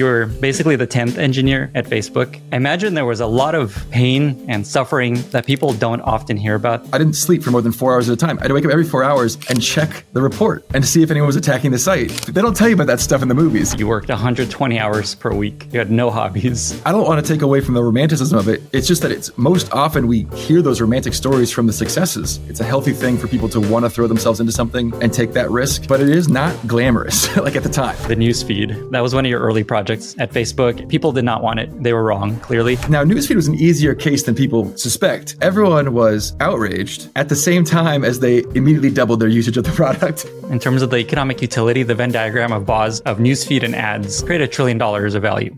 You were basically the 10th engineer at Facebook. I imagine there was a lot of pain and suffering that people don't often hear about. I didn't sleep for more than four hours at a time. I'd wake up every four hours and check the report and see if anyone was attacking the site. They don't tell you about that stuff in the movies. You worked 120 hours per week. You had no hobbies. I don't want to take away from the romanticism of it. It's just that it's most often we hear those romantic stories from the successes. It's a healthy thing for people to want to throw themselves into something and take that risk, but it is not glamorous like at the time. The newsfeed, that was one of your early projects at Facebook. People did not want it. They were wrong, clearly. Now, newsfeed was an easier case than people suspect. Everyone was outraged at the same time as they immediately doubled their usage of the product. In terms of the economic utility, the Venn diagram of Boz of newsfeed and ads create a trillion dollars of value.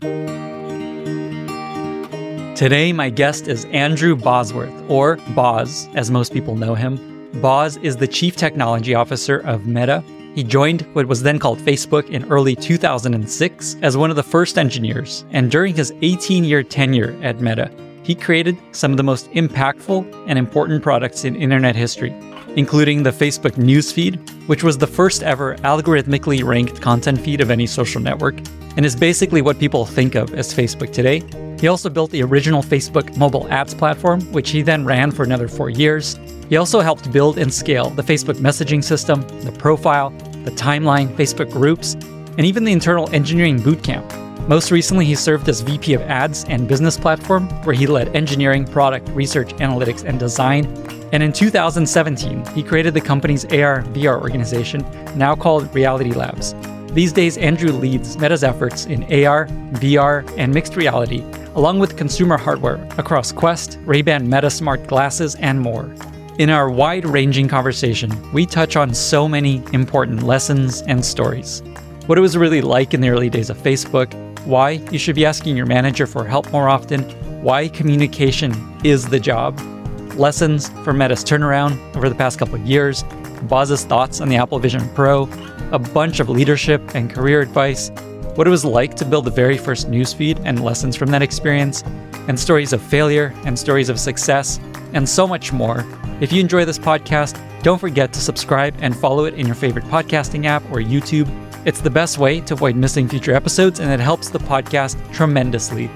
Today, my guest is Andrew Bosworth, or Boz, as most people know him. Boz is the Chief Technology Officer of Meta. He joined what was then called Facebook in early 2006 as one of the first engineers, and during his 18 year tenure at Meta, he created some of the most impactful and important products in internet history, including the Facebook newsfeed, which was the first ever algorithmically ranked content feed of any social network, and is basically what people think of as Facebook today. He also built the original Facebook mobile ads platform, which he then ran for another four years. He also helped build and scale the Facebook messaging system, the profile, the timeline, Facebook groups, and even the internal engineering bootcamp. Most recently, he served as VP of Ads and Business Platform, where he led engineering, product, research, analytics, and design. And in 2017, he created the company's AR VR organization, now called Reality Labs. These days, Andrew leads Meta's efforts in AR, VR, and mixed reality, along with consumer hardware across Quest, Ray-Ban Meta Smart glasses, and more. In our wide ranging conversation, we touch on so many important lessons and stories. What it was really like in the early days of Facebook, why you should be asking your manager for help more often, why communication is the job, lessons from Meta's turnaround over the past couple of years, Boz's thoughts on the Apple Vision Pro, a bunch of leadership and career advice, what it was like to build the very first newsfeed and lessons from that experience, and stories of failure and stories of success, and so much more. If you enjoy this podcast, don't forget to subscribe and follow it in your favorite podcasting app or YouTube. It's the best way to avoid missing future episodes, and it helps the podcast tremendously.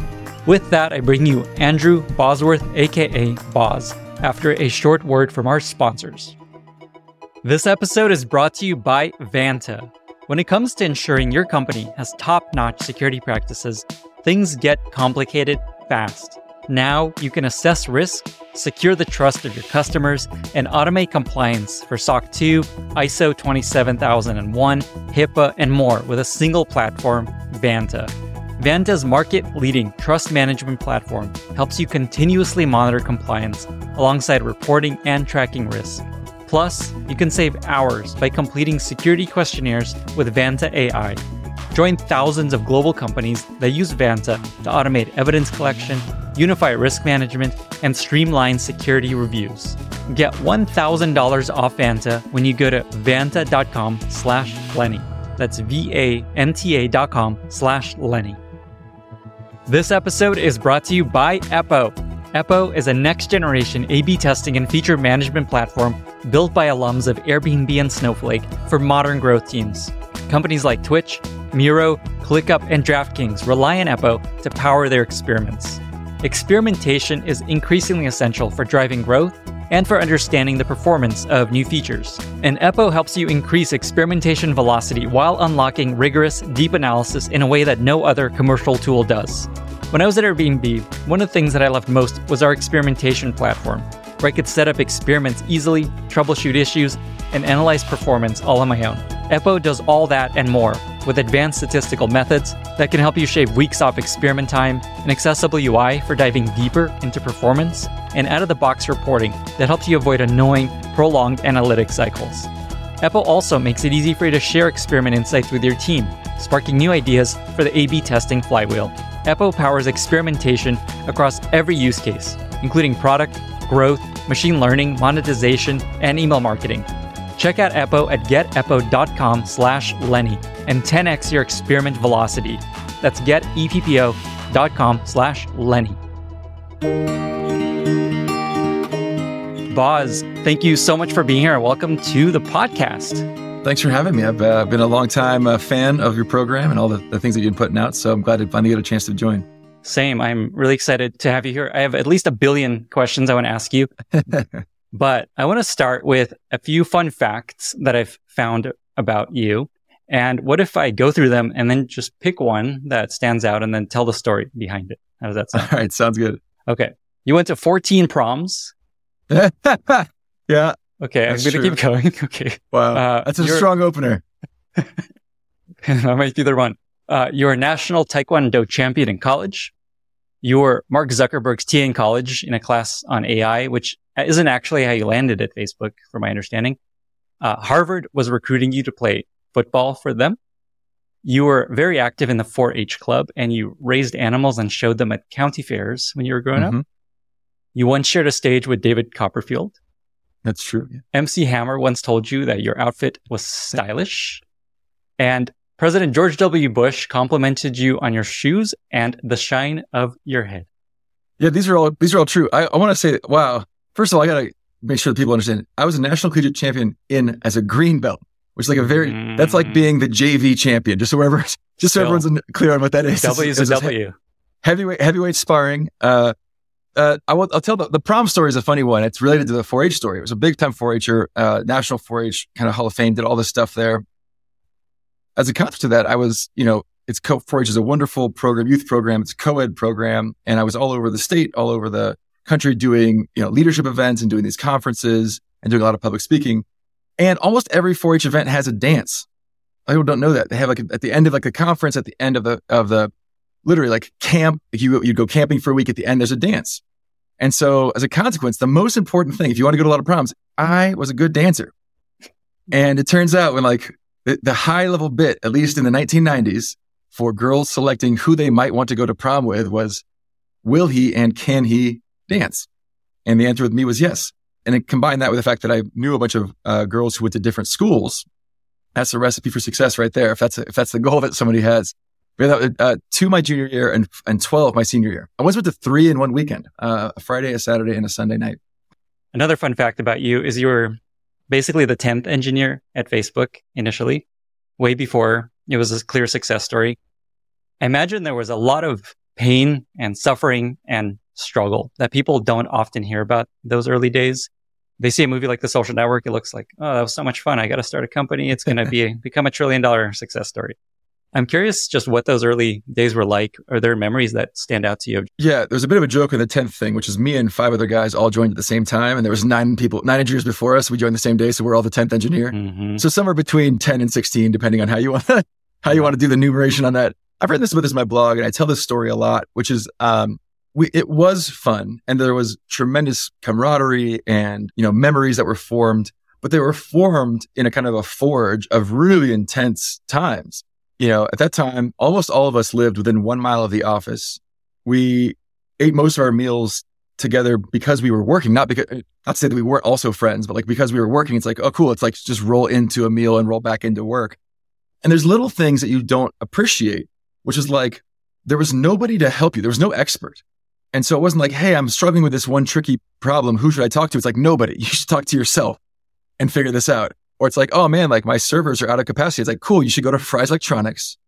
With that, I bring you Andrew Bosworth, aka Boz, after a short word from our sponsors. This episode is brought to you by Vanta. When it comes to ensuring your company has top notch security practices, things get complicated fast. Now you can assess risk, secure the trust of your customers, and automate compliance for SOC 2, ISO 27001, HIPAA, and more with a single platform, Vanta. Vanta's market leading trust management platform helps you continuously monitor compliance alongside reporting and tracking risk. Plus, you can save hours by completing security questionnaires with Vanta AI. Join thousands of global companies that use Vanta to automate evidence collection, unify risk management, and streamline security reviews. Get $1,000 off Vanta when you go to vanta.com slash Lenny. That's V-A-N-T-A dot com slash Lenny. This episode is brought to you by Eppo. Eppo is a next generation A B testing and feature management platform built by alums of Airbnb and Snowflake for modern growth teams. Companies like Twitch, Miro, ClickUp, and DraftKings rely on Eppo to power their experiments. Experimentation is increasingly essential for driving growth and for understanding the performance of new features. And Eppo helps you increase experimentation velocity while unlocking rigorous, deep analysis in a way that no other commercial tool does. When I was at Airbnb, one of the things that I loved most was our experimentation platform, where I could set up experiments easily, troubleshoot issues, and analyze performance all on my own. Eppo does all that and more with advanced statistical methods that can help you shave weeks off experiment time, an accessible UI for diving deeper into performance, and out of the box reporting that helps you avoid annoying, prolonged analytic cycles. Eppo also makes it easy for you to share experiment insights with your team, sparking new ideas for the A B testing flywheel. Eppo powers experimentation across every use case, including product, growth, machine learning, monetization, and email marketing. Check out Eppo at geteppo.com slash Lenny and 10x your experiment velocity. That's geteppo.com slash Lenny. Boz, thank you so much for being here. Welcome to the podcast. Thanks for having me. I've uh, been a long time uh, fan of your program and all the, the things that you've been putting out. So I'm glad to finally get a chance to join. Same. I'm really excited to have you here. I have at least a billion questions I want to ask you, but I want to start with a few fun facts that I've found about you. And what if I go through them and then just pick one that stands out and then tell the story behind it? How does that sound? All right. Sounds good. Okay. You went to 14 proms. yeah. Okay. I'm going to keep going. okay. Wow. Uh, That's a strong opener. that might be the one. Uh, you're a national Taekwondo champion in college. You were Mark Zuckerberg's TA in college in a class on AI, which isn't actually how you landed at Facebook, from my understanding. Uh, Harvard was recruiting you to play football for them. You were very active in the 4-H club and you raised animals and showed them at county fairs when you were growing mm-hmm. up. You once shared a stage with David Copperfield. That's true. Yeah. MC Hammer once told you that your outfit was stylish. And President George W. Bush complimented you on your shoes and the shine of your head. Yeah, these are all these are all true. I, I want to say, wow. First of all, I gotta make sure that people understand. I was a national collegiate champion in as a green belt, which is like a very mm. that's like being the JV champion. Just so wherever, just so everyone's clear on what that is. W is a W. Heavyweight heavyweight sparring. Uh, uh, I will, I'll tell the, the prom story is a funny one. It's related to the 4-H story. It was a big time 4-H'er, uh, national 4-H kind of Hall of Fame, did all this stuff there as a counter to that, I was, you know, it's co 4-H is a wonderful program, youth program. It's a co-ed program. And I was all over the state, all over the country doing, you know, leadership events and doing these conferences and doing a lot of public speaking. And almost every 4-H event has a dance. People don't know that. They have like at the end of like a conference, at the end of the, of the, literally like camp, you, you go camping for a week at the end, there's a dance. And so as a consequence, the most important thing, if you want to go to a lot of proms, I was a good dancer. And it turns out when like the, the high level bit, at least in the 1990s, for girls selecting who they might want to go to prom with was, will he and can he dance? And the answer with me was yes. And then combine that with the fact that I knew a bunch of uh, girls who went to different schools. That's a recipe for success right there. If that's, a, if that's the goal that somebody has. Uh, two my junior year and, and 12 my senior year. I once went to three in one weekend, uh, a Friday, a Saturday, and a Sunday night. Another fun fact about you is you were basically the 10th engineer at Facebook initially, way before it was a clear success story. I imagine there was a lot of pain and suffering and struggle that people don't often hear about those early days. They see a movie like The Social Network, it looks like, oh, that was so much fun. I got to start a company. It's going to be become a trillion dollar success story. I'm curious just what those early days were like. Are there memories that stand out to you? Yeah, there's a bit of a joke in the 10th thing, which is me and five other guys all joined at the same time. And there was nine people, nine engineers before us. We joined the same day. So we're all the 10th engineer. Mm-hmm. So somewhere between 10 and 16, depending on how you want to, how you want to do the numeration on that. I've written this about this in my blog and I tell this story a lot, which is, um, we, it was fun and there was tremendous camaraderie and, you know, memories that were formed, but they were formed in a kind of a forge of really intense times you know, at that time, almost all of us lived within one mile of the office. We ate most of our meals together because we were working, not because, not to say that we weren't also friends, but like because we were working, it's like, oh, cool. It's like just roll into a meal and roll back into work. And there's little things that you don't appreciate, which is like, there was nobody to help you. There was no expert. And so it wasn't like, hey, I'm struggling with this one tricky problem. Who should I talk to? It's like, nobody. You should talk to yourself and figure this out. Or it's like, oh man, like my servers are out of capacity. It's like, cool. You should go to Fry's Electronics.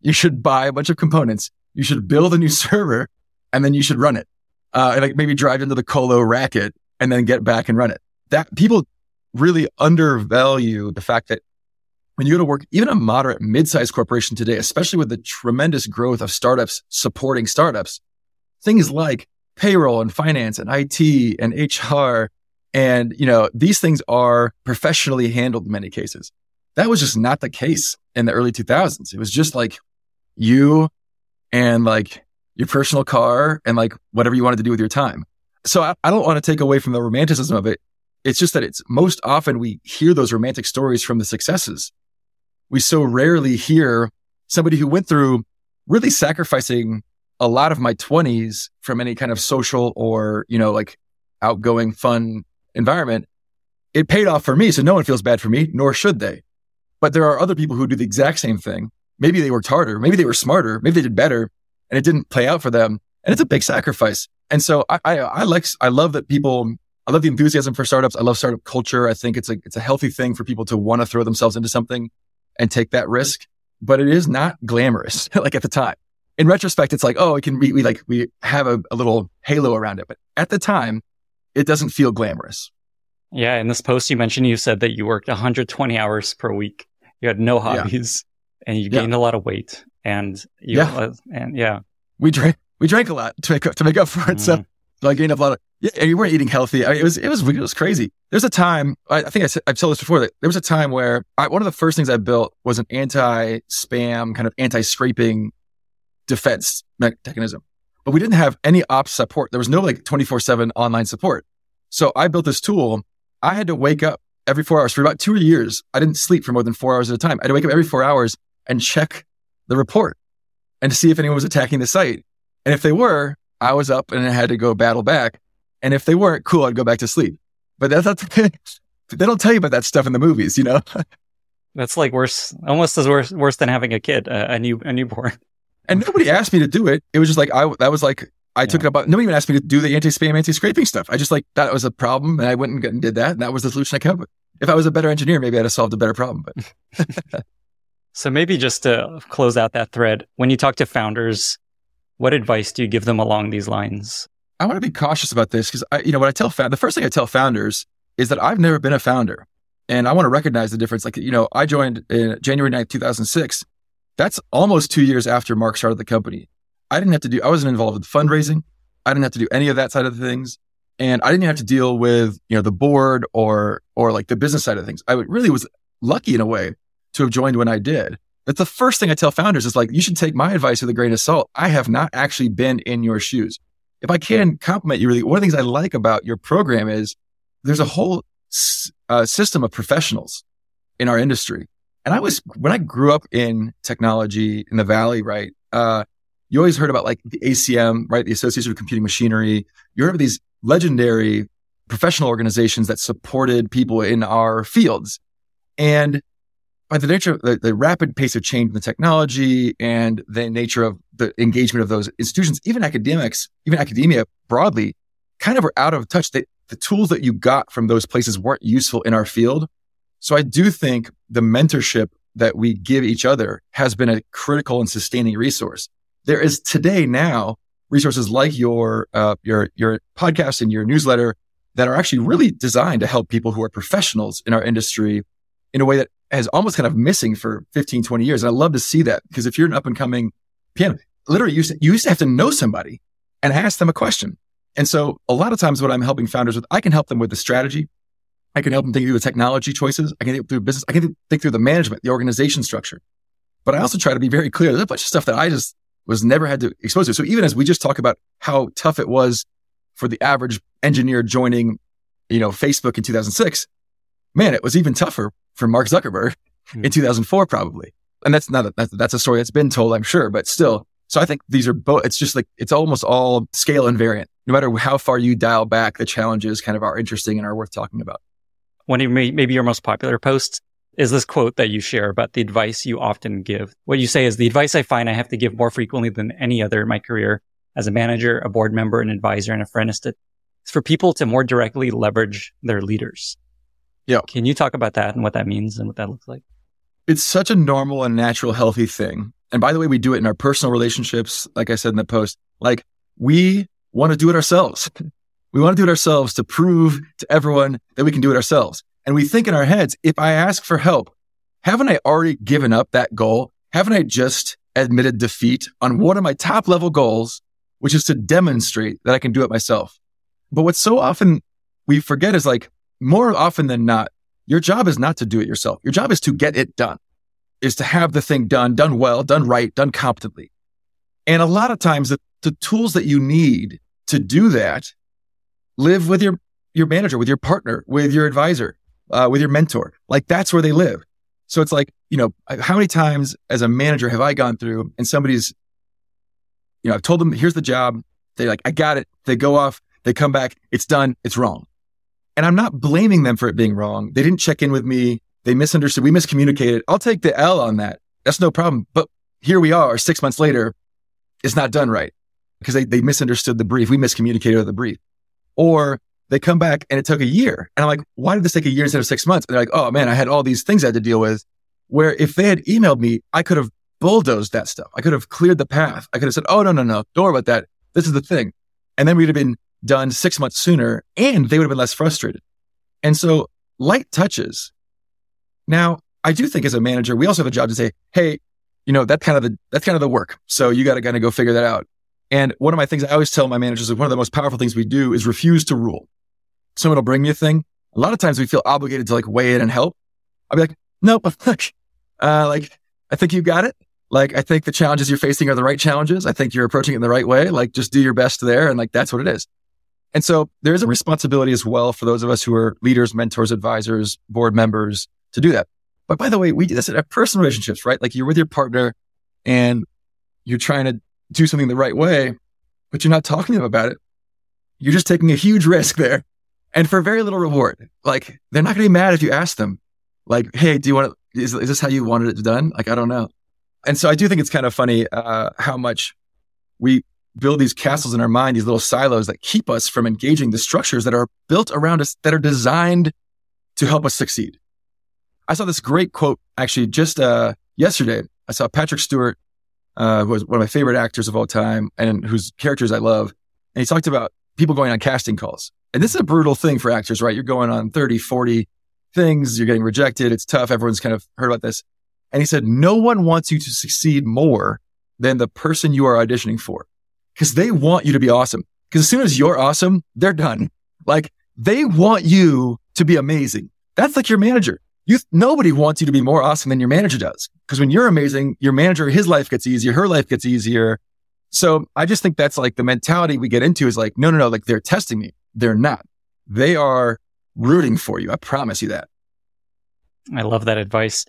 You should buy a bunch of components. You should build a new server and then you should run it. Uh, and like maybe drive into the colo racket and then get back and run it. That people really undervalue the fact that when you go to work, even a moderate mid-sized corporation today, especially with the tremendous growth of startups supporting startups, things like payroll and finance and IT and HR and, you know, these things are professionally handled in many cases. That was just not the case in the early 2000s. It was just like you and like your personal car and like whatever you wanted to do with your time. So I, I don't want to take away from the romanticism of it. It's just that it's most often we hear those romantic stories from the successes. We so rarely hear somebody who went through really sacrificing a lot of my 20s from any kind of social or, you know, like outgoing, fun environment, it paid off for me. So no one feels bad for me, nor should they. But there are other people who do the exact same thing. Maybe they worked harder. Maybe they were smarter. Maybe they did better and it didn't play out for them. And it's a big sacrifice. And so I, I, I like, I love that people I love the enthusiasm for startups. I love startup culture. I think it's a, it's a healthy thing for people to want to throw themselves into something and take that risk, but it is not glamorous like at the time. In retrospect, it's like, oh, it can be, we like, we have a, a little halo around it. But at the time, it doesn't feel glamorous. Yeah. In this post, you mentioned you said that you worked 120 hours per week. You had no hobbies yeah. and you gained yeah. a lot of weight. And you, yeah. Uh, and yeah. We drank, we drank a lot to make up, to make up for it. Mm. So, so I gained a lot of, yeah, and you weren't eating healthy. I mean, it was, it was, it was crazy. There's a time, I, I think I, have told this before that there was a time where I, one of the first things I built was an anti spam kind of anti scraping defense mechanism, but we didn't have any ops support. There was no like 24 seven online support. So I built this tool. I had to wake up every four hours for about two years. I didn't sleep for more than four hours at a time. I had to wake up every four hours and check the report and to see if anyone was attacking the site. And if they were, I was up and I had to go battle back. And if they weren't, cool, I'd go back to sleep. But that's not, they don't tell you about that stuff in the movies, you know? That's like worse, almost as worse, worse than having a kid, uh, a new, a newborn. And nobody asked me to do it. It was just like, I, that was like, I yeah. took it up. Nobody even asked me to do the anti-spam, anti-scraping stuff. I just like, that was a problem and I went and did that. And that was the solution I came up with. If I was a better engineer, maybe I'd have solved a better problem, but. so maybe just to close out that thread, when you talk to founders, what advice do you give them along these lines? I want to be cautious about this because I, you know, what I tell the first thing I tell founders is that I've never been a founder and I want to recognize the difference. Like, you know, I joined in January 9th, 2006. That's almost two years after Mark started the company. I didn't have to do, I wasn't involved with fundraising. I didn't have to do any of that side of things. And I didn't have to deal with, you know, the board or, or like the business side of things. I really was lucky in a way to have joined when I did. That's the first thing I tell founders is like, you should take my advice with a grain of salt. I have not actually been in your shoes. If I can compliment you really, one of the things I like about your program is there's a whole uh, system of professionals in our industry. And I was, when I grew up in technology in the Valley, right? Uh, you always heard about like the ACM, right? The Association of Computing Machinery. You heard of these legendary professional organizations that supported people in our fields. And by the nature of the, the, rapid pace of change in the technology and the nature of the engagement of those institutions, even academics, even academia broadly, kind of were out of touch. They, the tools that you got from those places weren't useful in our field. So I do think the mentorship that we give each other has been a critical and sustaining resource. There is today now resources like your, uh, your, your podcast and your newsletter that are actually really designed to help people who are professionals in our industry in a way that has almost kind of missing for 15, 20 years. And I love to see that because if you're an up and coming piano, literally you used, to, you used to have to know somebody and ask them a question. And so a lot of times what I'm helping founders with, I can help them with the strategy. I can help them think through the technology choices. I can think through business. I can think through the management, the organization structure. But I also try to be very clear. There's a bunch of stuff that I just was never had to expose to. So even as we just talk about how tough it was for the average engineer joining, you know, Facebook in 2006, man, it was even tougher for Mark Zuckerberg mm. in 2004, probably. And that's not, a, that's, that's a story that's been told, I'm sure, but still. So I think these are both, it's just like, it's almost all scale invariant. No matter how far you dial back, the challenges kind of are interesting and are worth talking about. One of maybe your most popular posts is this quote that you share about the advice you often give. What you say is the advice I find I have to give more frequently than any other in my career as a manager, a board member, an advisor, and a friend is to, for people to more directly leverage their leaders. Yeah. Can you talk about that and what that means and what that looks like? It's such a normal and natural, healthy thing. And by the way, we do it in our personal relationships. Like I said in the post, like we want to do it ourselves. we want to do it ourselves to prove to everyone that we can do it ourselves. And we think in our heads, if I ask for help, haven't I already given up that goal? Haven't I just admitted defeat on one of my top level goals, which is to demonstrate that I can do it myself? But what so often we forget is like, more often than not, your job is not to do it yourself. Your job is to get it done, is to have the thing done, done well, done right, done competently. And a lot of times the, the tools that you need to do that live with your, your manager, with your partner, with your advisor, uh, with your mentor. Like that's where they live. So it's like, you know, how many times as a manager have I gone through and somebody's, you know, I've told them, here's the job. They like, I got it. They go off, they come back, it's done, it's wrong. And I'm not blaming them for it being wrong. They didn't check in with me. They misunderstood. We miscommunicated. I'll take the L on that. That's no problem. But here we are six months later. It's not done right because they, they misunderstood the brief. We miscommunicated the brief. Or they come back and it took a year. And I'm like, why did this take a year instead of six months? And they're like, oh man, I had all these things I had to deal with where if they had emailed me, I could have bulldozed that stuff. I could have cleared the path. I could have said, oh, no, no, no, don't worry about that. This is the thing. And then we'd have been done six months sooner and they would have been less frustrated. And so light touches. Now, I do think as a manager, we also have a job to say, hey, you know, that's kind of the, that's kind of the work. So you got to kind of go figure that out. And one of my things I always tell my managers is one of the most powerful things we do is refuse to rule. Someone will bring me a thing. A lot of times we feel obligated to like weigh in and help. I'll be like, nope, uh, like, I think you got it. Like, I think the challenges you're facing are the right challenges. I think you're approaching it in the right way. Like, just do your best there. And like, that's what it is. And so there is a responsibility as well for those of us who are leaders, mentors, advisors, board members to do that. But by the way, we do this in our personal relationships, right? Like you're with your partner and you're trying to do something the right way, but you're not talking to them about it. You're just taking a huge risk there and for very little reward. Like they're not going to be mad if you ask them, like, Hey, do you want to, is, is this how you wanted it done? Like, I don't know. And so I do think it's kind of funny, uh, how much we build these castles in our mind, these little silos that keep us from engaging the structures that are built around us that are designed to help us succeed. I saw this great quote actually just uh, yesterday. I saw Patrick Stewart, uh, who was one of my favorite actors of all time and whose characters I love. And he talked about people going on casting calls. And this is a brutal thing for actors, right? You're going on 30, 40 things. You're getting rejected. It's tough. Everyone's kind of heard about this. And he said, no one wants you to succeed more than the person you are auditioning for because they want you to be awesome. Because as soon as you're awesome, they're done. Like they want you to be amazing. That's like your manager. You, nobody wants you to be more awesome than your manager does. Because when you're amazing, your manager, his life gets easier, her life gets easier. So I just think that's like the mentality we get into is like, no, no, no, like they're testing me. They're not. They are rooting for you. I promise you that. I love that advice.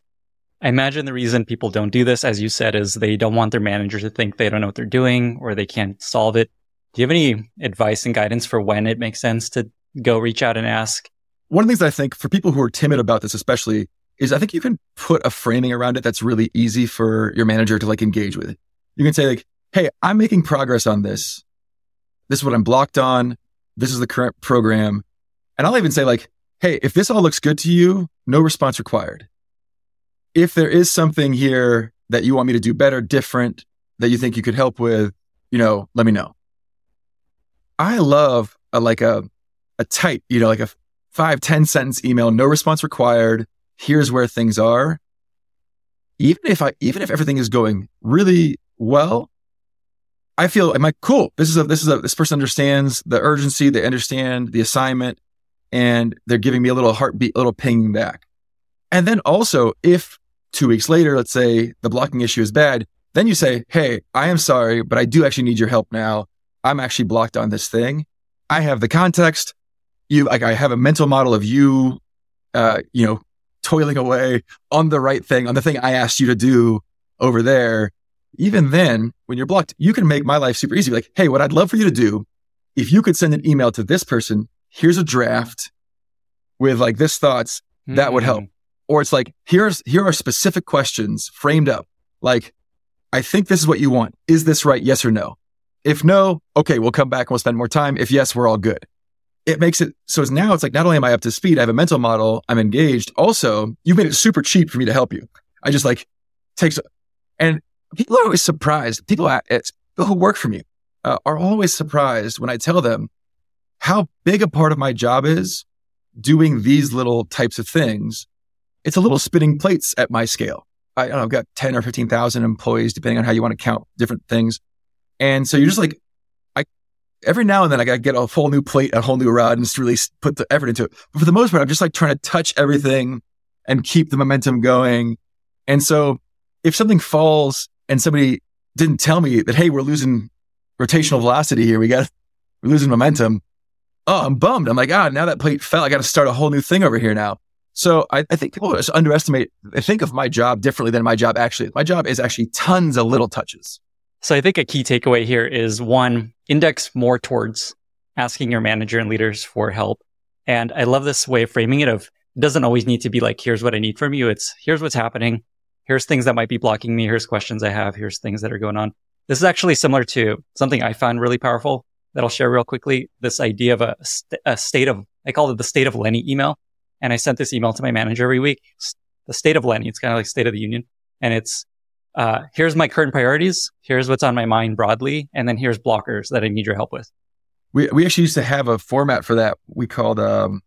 I imagine the reason people don't do this, as you said, is they don't want their manager to think they don't know what they're doing or they can't solve it. Do you have any advice and guidance for when it makes sense to go reach out and ask? One of the things I think for people who are timid about this, especially, is I think you can put a framing around it that's really easy for your manager to like engage with. You can say like, Hey, I'm making progress on this. This is what I'm blocked on. This is the current program. And I'll even say like, Hey, if this all looks good to you, no response required if there is something here that you want me to do better, different, that you think you could help with, you know, let me know. I love a, like a, a tight, you know, like a five ten sentence email, no response required. Here's where things are. Even if I, even if everything is going really well, I feel, am I cool? This is a, this is a, this person understands the urgency. They understand the assignment and they're giving me a little heartbeat, a little ping back. And then also if two weeks later, let's say the blocking issue is bad, then you say, Hey, I am sorry, but I do actually need your help now. I'm actually blocked on this thing. I have the context. You like, I have a mental model of you, uh, you know, toiling away on the right thing, on the thing I asked you to do over there. Even then, when you're blocked, you can make my life super easy. Like, Hey, what I'd love for you to do, if you could send an email to this person, here's a draft with like this thoughts, that would help. Hmm. Or it's like, here's, here are specific questions framed up. Like, I think this is what you want. Is this right? Yes or no? If no, okay, we'll come back and we'll spend more time. If yes, we're all good. It makes it so it's now it's like not only am I up to speed, I have a mental model, I'm engaged. Also, you've made it super cheap for me to help you. I just like takes and people are always surprised. People at, people who work for me uh, are always surprised when I tell them how big a part of my job is doing these little types of things it's a little spinning plates at my scale. I, I know, I've got 10 or 15,000 employees, depending on how you want to count different things. And so you're just like, every now and then I get a whole new plate, a whole new rod and just really put the effort into it. But for the most part, I'm just like trying to touch everything and keep the momentum going. And so if something falls and somebody didn't tell me that, Hey, we're losing rotational velocity here. We got, we're losing momentum. Oh, I'm bummed. I'm like, ah, now that plate fell. I got to start a whole new thing over here now. So I, I think people just underestimate, I think of my job differently than my job actually. My job is actually tons of little touches. So I think a key takeaway here is one, index more towards asking your manager and leaders for help. And I love this way of framing it of it doesn't always need to be like, here's what I need from you. It's here's what's happening. Here's things that might be blocking me. Here's questions I have. Here's things that are going on. This is actually similar to something I found really powerful that I'll share real quickly. This idea of a, st- a state of, I call it the state of Lenny email. And I sent this email to my manager every week. The state of Lenny. It's kind of like state of the union. And it's, uh, here's my current priorities. Here's what's on my mind broadly. And then here's blockers that I need your help with. We, we actually used to have a format for that. We called, um,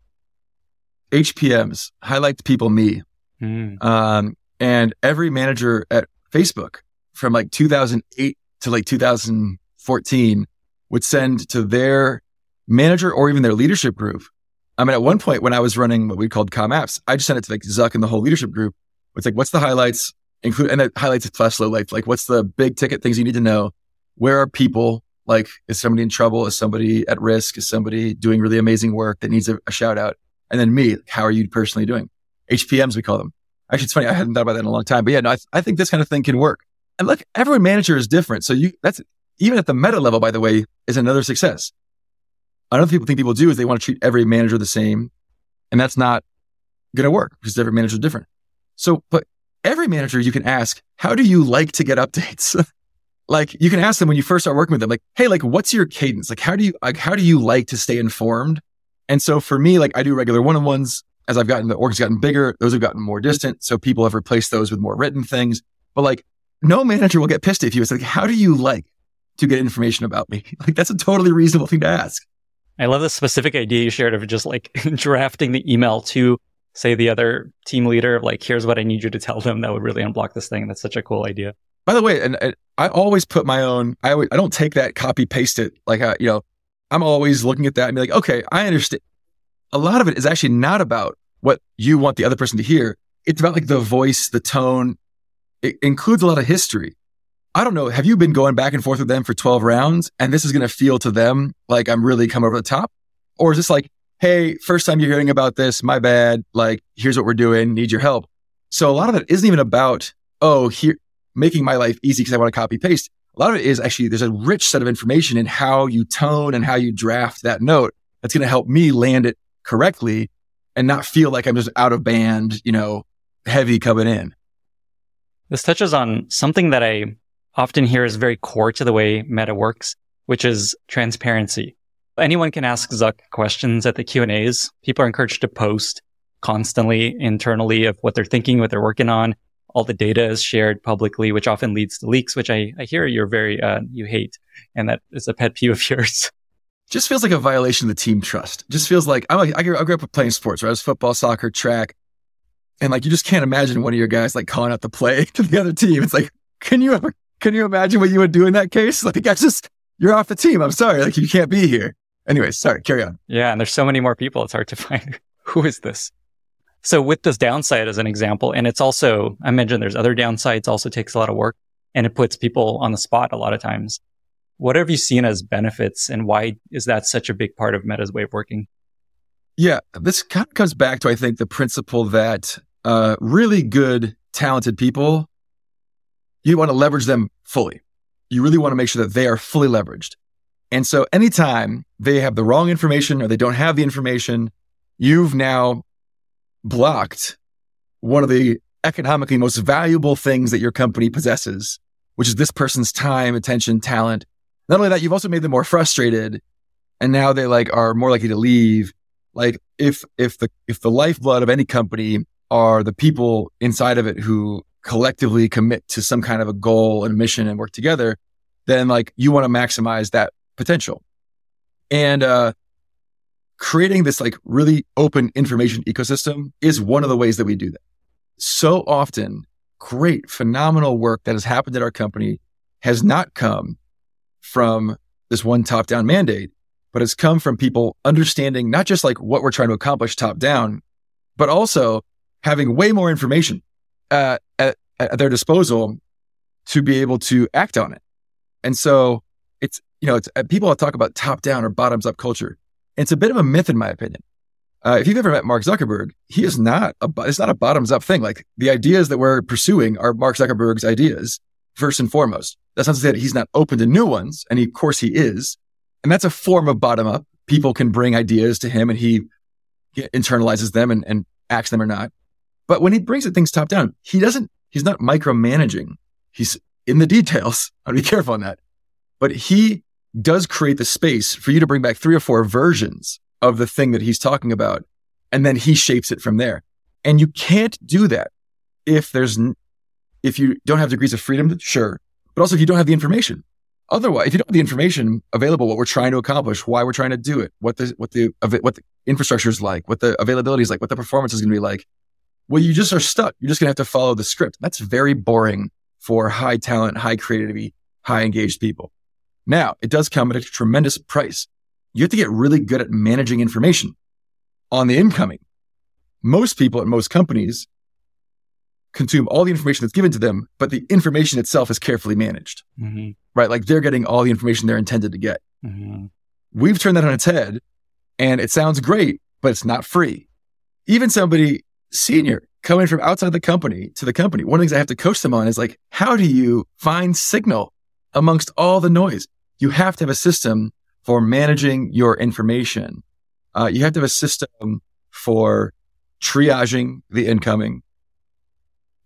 HPMs, highlight people me. Mm. Um, and every manager at Facebook from like 2008 to like 2014 would send to their manager or even their leadership group. I mean, at one point when I was running what we called Com Apps, I just sent it to like Zuck and the whole leadership group. It's like, what's the highlights? Include, and it highlights it slash low life. Like, what's the big ticket things you need to know? Where are people? Like, is somebody in trouble? Is somebody at risk? Is somebody doing really amazing work that needs a, a shout out? And then me, how are you personally doing? HPMs, we call them. Actually, it's funny. I hadn't thought about that in a long time, but yeah, no, I, th- I think this kind of thing can work. And look, every manager is different. So you, that's even at the meta level, by the way, is another success. Another people think people do is they want to treat every manager the same. And that's not going to work because every manager is different. So, but every manager you can ask, how do you like to get updates? like you can ask them when you first start working with them, like, Hey, like, what's your cadence? Like, how do you, like, how do you like to stay informed? And so for me, like I do regular one-on-ones as I've gotten, the org's gotten bigger. Those have gotten more distant. So people have replaced those with more written things. But like no manager will get pissed at you. It's like, how do you like to get information about me? Like that's a totally reasonable thing to ask. I love the specific idea you shared of just like drafting the email to say the other team leader of like, here's what I need you to tell them that would really unblock this thing. That's such a cool idea. By the way, and, and I always put my own, I, always, I don't take that copy paste it. Like, I, you know, I'm always looking at that and be like, okay, I understand. A lot of it is actually not about what you want the other person to hear. It's about like the voice, the tone. It includes a lot of history. I don't know. Have you been going back and forth with them for 12 rounds and this is going to feel to them like I'm really come over the top? Or is this like, Hey, first time you're hearing about this, my bad. Like, here's what we're doing. Need your help. So a lot of it isn't even about, Oh, here, making my life easy because I want to copy paste. A lot of it is actually there's a rich set of information in how you tone and how you draft that note that's going to help me land it correctly and not feel like I'm just out of band, you know, heavy coming in. This touches on something that I often hear is very core to the way Meta works, which is transparency. Anyone can ask Zuck questions at the Q&As. People are encouraged to post constantly internally of what they're thinking, what they're working on. All the data is shared publicly, which often leads to leaks, which I, I hear you're very, uh, you hate. And that is a pet peeve of yours just feels like a violation of the team trust. Just feels like I'm like, I grew, I grew up playing sports, right? I was football, soccer, track. And like, you just can't imagine one of your guys like calling out the play to the other team. It's like, can you ever, can you imagine what you would do in that case? Like, I just, you're off the team. I'm sorry. Like, you can't be here. Anyways, sorry, carry on. Yeah. And there's so many more people. It's hard to find who is this? So with this downside as an example, and it's also, I mentioned there's other downsides, also takes a lot of work and it puts people on the spot a lot of times. What have you seen as benefits and why is that such a big part of Meta's way of working? Yeah, this kind of comes back to, I think, the principle that uh, really good, talented people, you want to leverage them fully. You really want to make sure that they are fully leveraged. And so anytime they have the wrong information or they don't have the information, you've now blocked one of the economically most valuable things that your company possesses, which is this person's time, attention, talent, not only that, you've also made them more frustrated and now they like are more likely to leave. Like if, if the, if the lifeblood of any company are the people inside of it who collectively commit to some kind of a goal and mission and work together, then like you want to maximize that potential. And, uh, creating this like really open information ecosystem is one of the ways that we do that. So often, great, phenomenal work that has happened at our company has not come from this one top down mandate, but it's come from people understanding not just like what we're trying to accomplish top down, but also having way more information uh, at, at their disposal to be able to act on it. And so it's, you know, it's uh, people talk about top down or bottoms up culture. It's a bit of a myth, in my opinion. Uh, if you've ever met Mark Zuckerberg, he is not a, it's not a bottoms up thing. Like the ideas that we're pursuing are Mark Zuckerberg's ideas first and foremost. That's not to say that he's not open to new ones. And he, of course he is. And that's a form of bottom up. People can bring ideas to him and he, he internalizes them and, and acts them or not. But when he brings it things top down, he doesn't, he's not micromanaging. He's in the details. I'll be careful on that. But he does create the space for you to bring back three or four versions of the thing that he's talking about. And then he shapes it from there. And you can't do that if there's, if you don't have degrees of freedom, sure. But also if you don't have the information. Otherwise, if you don't have the information available, what we're trying to accomplish, why we're trying to do it, what the, what the, what the infrastructure is like, what the availability is like, what the performance is going to be like, well, you just are stuck. You're just going to have to follow the script. That's very boring for high talent, high creativity, high engaged people. Now, it does come at a tremendous price. You have to get really good at managing information on the incoming. Most people at most companies consume all the information that's given to them, but the information itself is carefully managed, mm-hmm. right? Like they're getting all the information they're intended to get. Mm-hmm. We've turned that on its head and it sounds great, but it's not free. Even somebody senior coming from outside the company to the company, one of the things I have to coach them on is like, how do you find signal amongst all the noise? You have to have a system for managing your information. Uh, you have to have a system for triaging the incoming,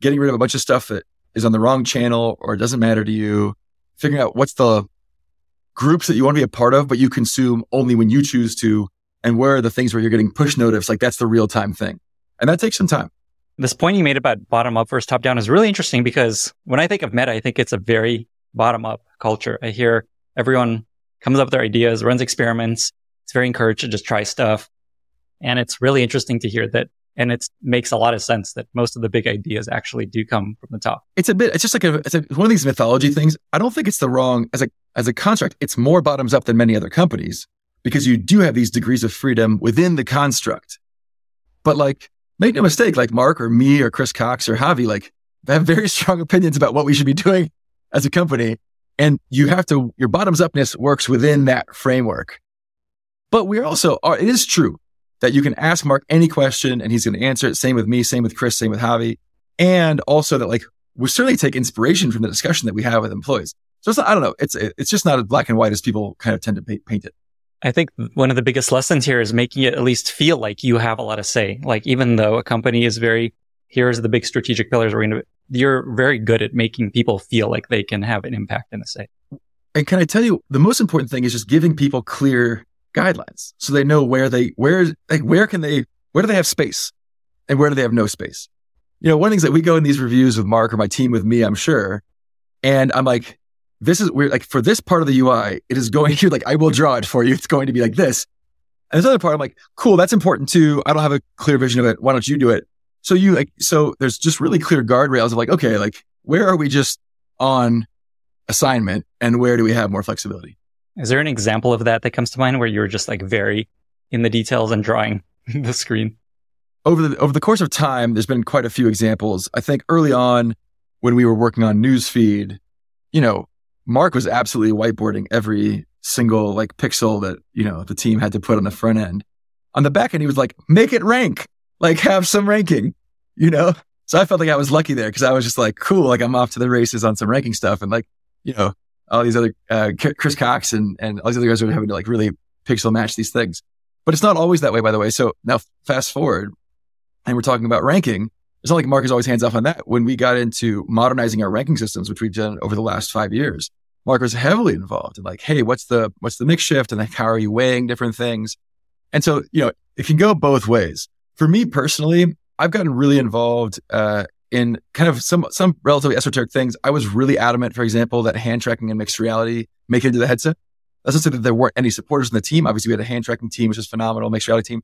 getting rid of a bunch of stuff that is on the wrong channel or doesn't matter to you, figuring out what's the groups that you want to be a part of, but you consume only when you choose to, and where are the things where you're getting push notice, like that's the real time thing. And that takes some time. This point you made about bottom up versus top down is really interesting because when I think of meta, I think it's a very bottom up culture. I hear everyone comes up with their ideas, runs experiments. It's very encouraged to just try stuff. And it's really interesting to hear that. And it makes a lot of sense that most of the big ideas actually do come from the top. It's a bit, it's just like a, it's a, one of these mythology things. I don't think it's the wrong, as a, as a construct, it's more bottoms up than many other companies because you do have these degrees of freedom within the construct. But like, make no mistake, like Mark or me or Chris Cox or Javi, like have very strong opinions about what we should be doing as a company. And you have to, your bottoms upness works within that framework. But we're also, it is true that you can ask Mark any question and he's going to answer it. Same with me, same with Chris, same with Javi. And also that like we certainly take inspiration from the discussion that we have with employees. So it's not, I don't know. It's, it's just not as black and white as people kind of tend to paint it. I think one of the biggest lessons here is making it at least feel like you have a lot of say. Like even though a company is very, here's the big strategic pillars we're going to, you're very good at making people feel like they can have an impact in a say. And can I tell you, the most important thing is just giving people clear guidelines so they know where they, where, like, where can they, where do they have space and where do they have no space? You know, one of the things that we go in these reviews with Mark or my team with me, I'm sure. And I'm like, this is weird. Like for this part of the UI, it is going here. Like I will draw it for you. It's going to be like this. And this other part, I'm like, cool. That's important too. I don't have a clear vision of it. Why don't you do it? So you like, so there's just really clear guardrails of like, okay, like where are we just on assignment and where do we have more flexibility? Is there an example of that that comes to mind where you're just like very in the details and drawing the screen? Over the over the course of time, there's been quite a few examples. I think early on when we were working on newsfeed, you know, Mark was absolutely whiteboarding every single like pixel that, you know, the team had to put on the front end. On the back end, he was like, make it rank, like have some ranking, you know? So I felt like I was lucky there because I was just like, cool, like I'm off to the races on some ranking stuff. And like, you know, all these other, uh, Chris Cox and, and all these other guys are having to like really pixel match these things. But it's not always that way, by the way. So now fast forward and we're talking about ranking it's not like Mark is always hands off on that. When we got into modernizing our ranking systems, which we've done over the last five years, Mark was heavily involved in like, hey, what's the what's the mix shift and like how are you weighing different things? And so, you know, it can go both ways. For me personally, I've gotten really involved uh, in kind of some some relatively esoteric things. I was really adamant, for example, that hand tracking and mixed reality make it into the headset. That's not say that there weren't any supporters in the team. Obviously, we had a hand tracking team, which is phenomenal, mixed reality team.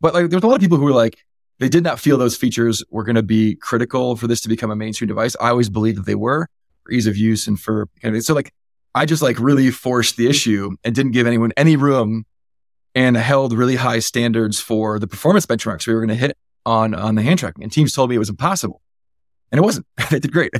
But like, there's a lot of people who were like, they did not feel those features were going to be critical for this to become a mainstream device. I always believed that they were for ease of use and for kind of, so like I just like really forced the issue and didn't give anyone any room and held really high standards for the performance benchmarks we were going to hit on on the hand tracking. And teams told me it was impossible, and it wasn't. they did great.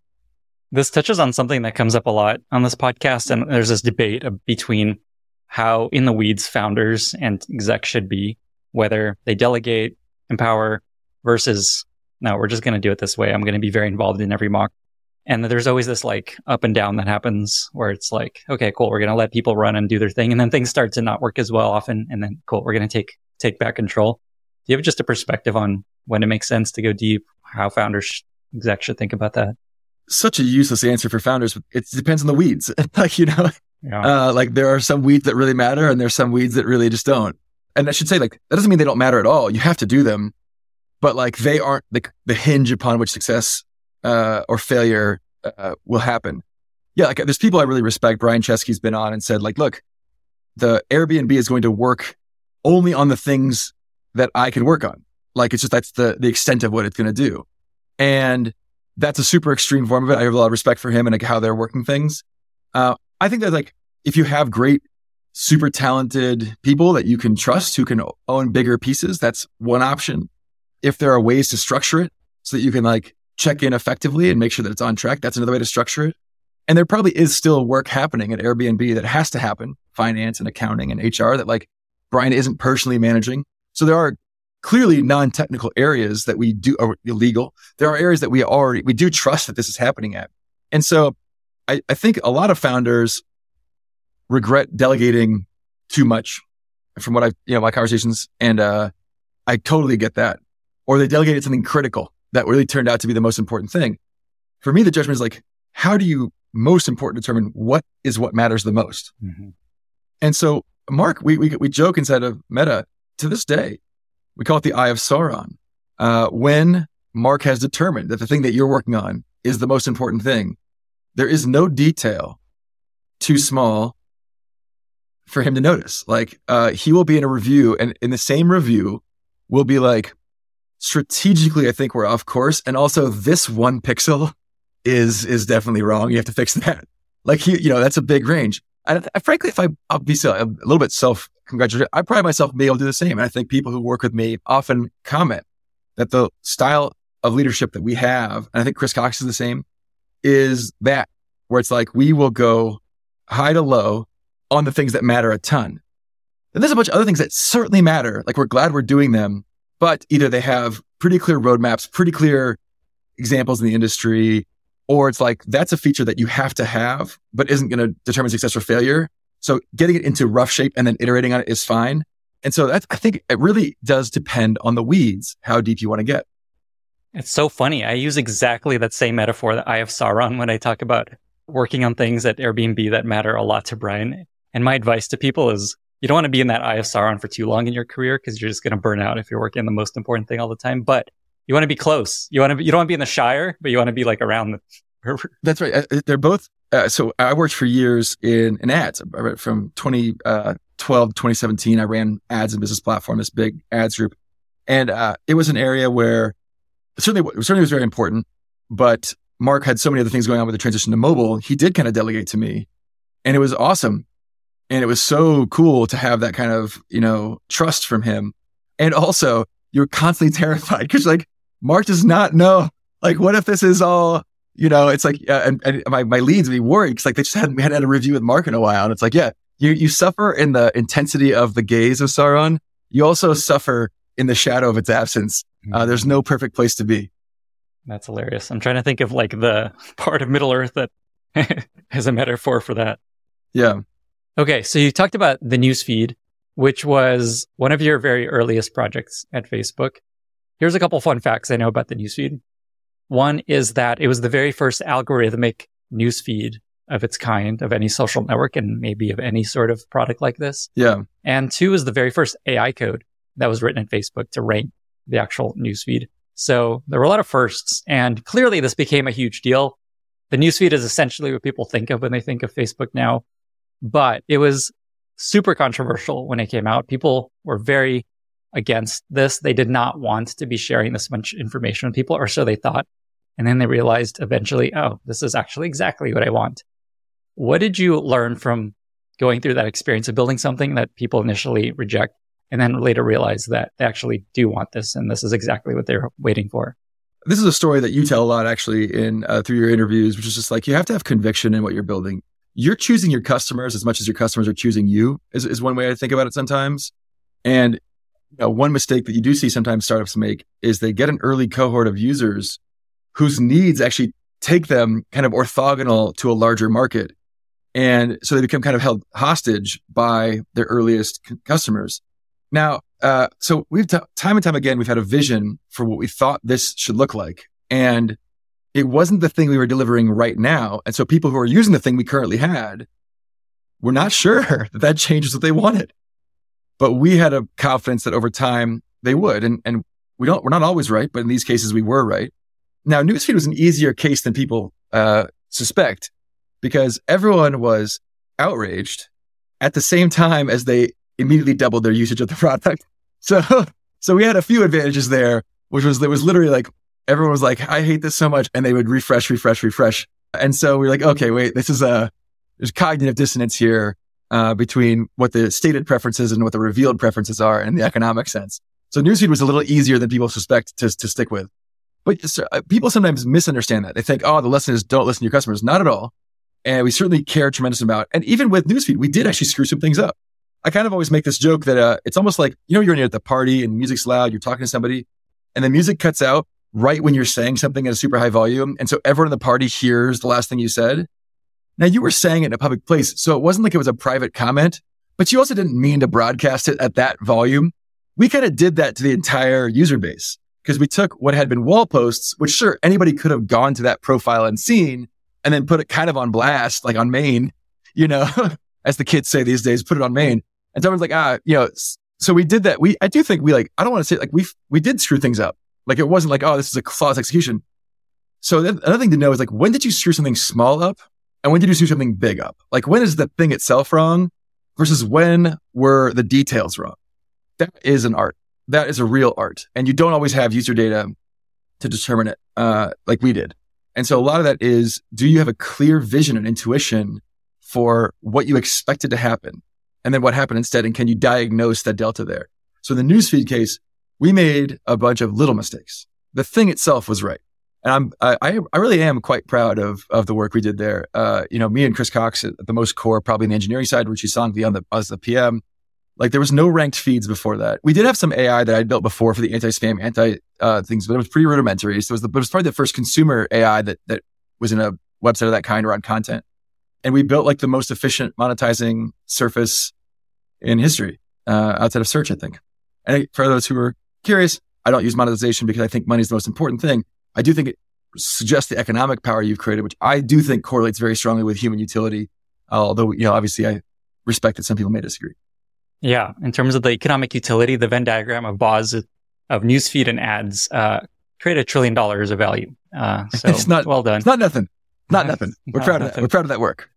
this touches on something that comes up a lot on this podcast, and there's this debate between how in the weeds founders and execs should be, whether they delegate empower versus no, we're just going to do it this way. I'm going to be very involved in every mock. And there's always this like up and down that happens where it's like, okay, cool. We're going to let people run and do their thing. And then things start to not work as well often. And then cool. We're going to take, take back control. Do you have just a perspective on when it makes sense to go deep, how founders, execs should think about that? Such a useless answer for founders. It depends on the weeds. like, you know, Yeah. Uh, like there are some weeds that really matter and there's some weeds that really just don't. And I should say, like, that doesn't mean they don't matter at all. You have to do them, but like they aren't the, the hinge upon which success uh, or failure uh, will happen. Yeah, like there's people I really respect. Brian Chesky's been on and said, like, look, the Airbnb is going to work only on the things that I can work on. Like it's just that's the the extent of what it's going to do, and that's a super extreme form of it. I have a lot of respect for him and like how they're working things. Uh, I think that like if you have great, super talented people that you can trust who can own bigger pieces, that's one option. If there are ways to structure it so that you can like check in effectively and make sure that it's on track, that's another way to structure it. And there probably is still work happening at Airbnb that has to happen, finance and accounting and HR that like Brian isn't personally managing. So there are clearly non-technical areas that we do are illegal. There are areas that we already, we do trust that this is happening at. And so I, I think a lot of founders regret delegating too much from what I've you know, my conversations. And, uh, I totally get that. Or they delegated something critical that really turned out to be the most important thing. For me, the judgment is like, how do you most important determine what is what matters the most? Mm-hmm. And so Mark, we, we, we joke inside of Meta to this day, we call it the Eye of Sauron. Uh, when Mark has determined that the thing that you're working on is the most important thing, there is no detail too small for him to notice. Like, uh, he will be in a review and in the same review will be like, strategically, I think we're off course. And also this one pixel is, is definitely wrong. You have to fix that. Like, he, you know, that's a big range. And frankly, if I, I'll be a little bit self congratulatory, I pride myself being able to do the same. And I think people who work with me often comment that the style of leadership that we have, and I think Chris Cox is the same, is that where it's like we will go high to low on the things that matter a ton. And there's a bunch of other things that certainly matter. Like we're glad we're doing them, but either they have pretty clear roadmaps, pretty clear examples in the industry, or it's like that's a feature that you have to have, but isn't going to determine success or failure. So getting it into rough shape and then iterating on it is fine. And so that's, I think it really does depend on the weeds, how deep you want to get. It's so funny. I use exactly that same metaphor that Eye of Sauron when I talk about working on things at Airbnb that matter a lot to Brian. And my advice to people is you don't want to be in that of Sauron for too long in your career because you're just going to burn out if you're working on the most important thing all the time. But you want to be close. You want to be, you don't want to be in the Shire, but you want to be like around the. That's right. Uh, they're both. Uh, so I worked for years in, in ads from 2012 uh, to 2017. I ran ads and business platform, this big ads group. And uh, it was an area where certainly, certainly was very important, but Mark had so many other things going on with the transition to mobile. He did kind of delegate to me and it was awesome. And it was so cool to have that kind of, you know, trust from him. And also you're constantly terrified because like Mark does not know. Like, what if this is all, you know, it's like, uh, and, and, my, my leads would be worried because like they just hadn't, we hadn't had a review with Mark in a while. And it's like, yeah, you, you suffer in the intensity of the gaze of Sauron. You also suffer in the shadow of its absence. Uh, mm-hmm. there's no perfect place to be. That's hilarious. I'm trying to think of like the part of Middle Earth that has a metaphor for that. Yeah. Okay. So you talked about the newsfeed, which was one of your very earliest projects at Facebook. Here's a couple fun facts I know about the newsfeed. One is that it was the very first algorithmic newsfeed of its kind of any social network and maybe of any sort of product like this. Yeah. And two is the very first AI code that was written at Facebook to rank the actual newsfeed. So there were a lot of firsts and clearly this became a huge deal. The newsfeed is essentially what people think of when they think of Facebook now, but it was super controversial when it came out. People were very against this. They did not want to be sharing this much information with people, or so they thought. And then they realized eventually, oh, this is actually exactly what I want. What did you learn from going through that experience of building something that people initially reject and then later realize that they actually do want this and this is exactly what they're waiting for? This is a story that you tell a lot actually in uh, through your interviews, which is just like you have to have conviction in what you're building. You're choosing your customers as much as your customers are choosing you is, is one way I think about it sometimes. And you know, one mistake that you do see sometimes startups make is they get an early cohort of users whose needs actually take them kind of orthogonal to a larger market. And so they become kind of held hostage by their earliest c- customers. Now, uh, so we've t- time and time again, we've had a vision for what we thought this should look like. And it wasn't the thing we were delivering right now. And so people who are using the thing we currently had were not sure that that changes what they wanted. But we had a confidence that over time they would. And, and we don't, we're not always right, but in these cases we were right. Now, newsfeed was an easier case than people uh, suspect because everyone was outraged at the same time as they immediately doubled their usage of the product. So, so we had a few advantages there, which was there was literally like everyone was like, "I hate this so much," and they would refresh, refresh, refresh. And so we are like, "Okay, wait, this is a there's cognitive dissonance here uh, between what the stated preferences and what the revealed preferences are in the economic sense." So newsfeed was a little easier than people suspect to to stick with. But uh, people sometimes misunderstand that. They think, "Oh, the lesson is don't listen to your customers." Not at all. And we certainly care tremendous about. And even with newsfeed, we did actually screw some things up. I kind of always make this joke that uh, it's almost like, you know, you're at the party and music's loud, you're talking to somebody and the music cuts out right when you're saying something at a super high volume. And so everyone in the party hears the last thing you said. Now you were saying it in a public place. So it wasn't like it was a private comment, but you also didn't mean to broadcast it at that volume. We kind of did that to the entire user base because we took what had been wall posts, which sure, anybody could have gone to that profile and seen and then put it kind of on blast, like on main, you know, as the kids say these days, put it on main. And someone's like, ah, you know, so we did that. We, I do think we like, I don't want to say like we, we did screw things up. Like it wasn't like, oh, this is a flawless execution. So another thing to know is like, when did you screw something small up? And when did you screw something big up? Like when is the thing itself wrong versus when were the details wrong? That is an art. That is a real art. And you don't always have user data to determine it, uh, like we did. And so a lot of that is, do you have a clear vision and intuition for what you expected to happen? and then what happened instead? And can you diagnose that delta there? So in the newsfeed case, we made a bunch of little mistakes. The thing itself was right. And I'm, I, I really am quite proud of, of the work we did there. Uh, you know, me and Chris Cox at the most core, probably in the engineering side, Ruchi Sanghvi, the on the, as the PM. Like there was no ranked feeds before that. We did have some AI that I built before for the anti-spam, anti, uh, things, but it was pretty rudimentary. So it was the, it was probably the first consumer AI that, that was in a website of that kind around content. And we built like the most efficient monetizing surface in history uh, outside of search, I think. And for those who are curious, I don't use monetization because I think money is the most important thing. I do think it suggests the economic power you've created, which I do think correlates very strongly with human utility. although, you know, obviously I respect that some people may disagree. Yeah. In terms of the economic utility, the Venn diagram of Boz of newsfeed and ads, uh, create a trillion dollars of value. Uh, so it's not well done. It's not nothing. Not nothing. We're not proud nothing. of that. We're proud of that work.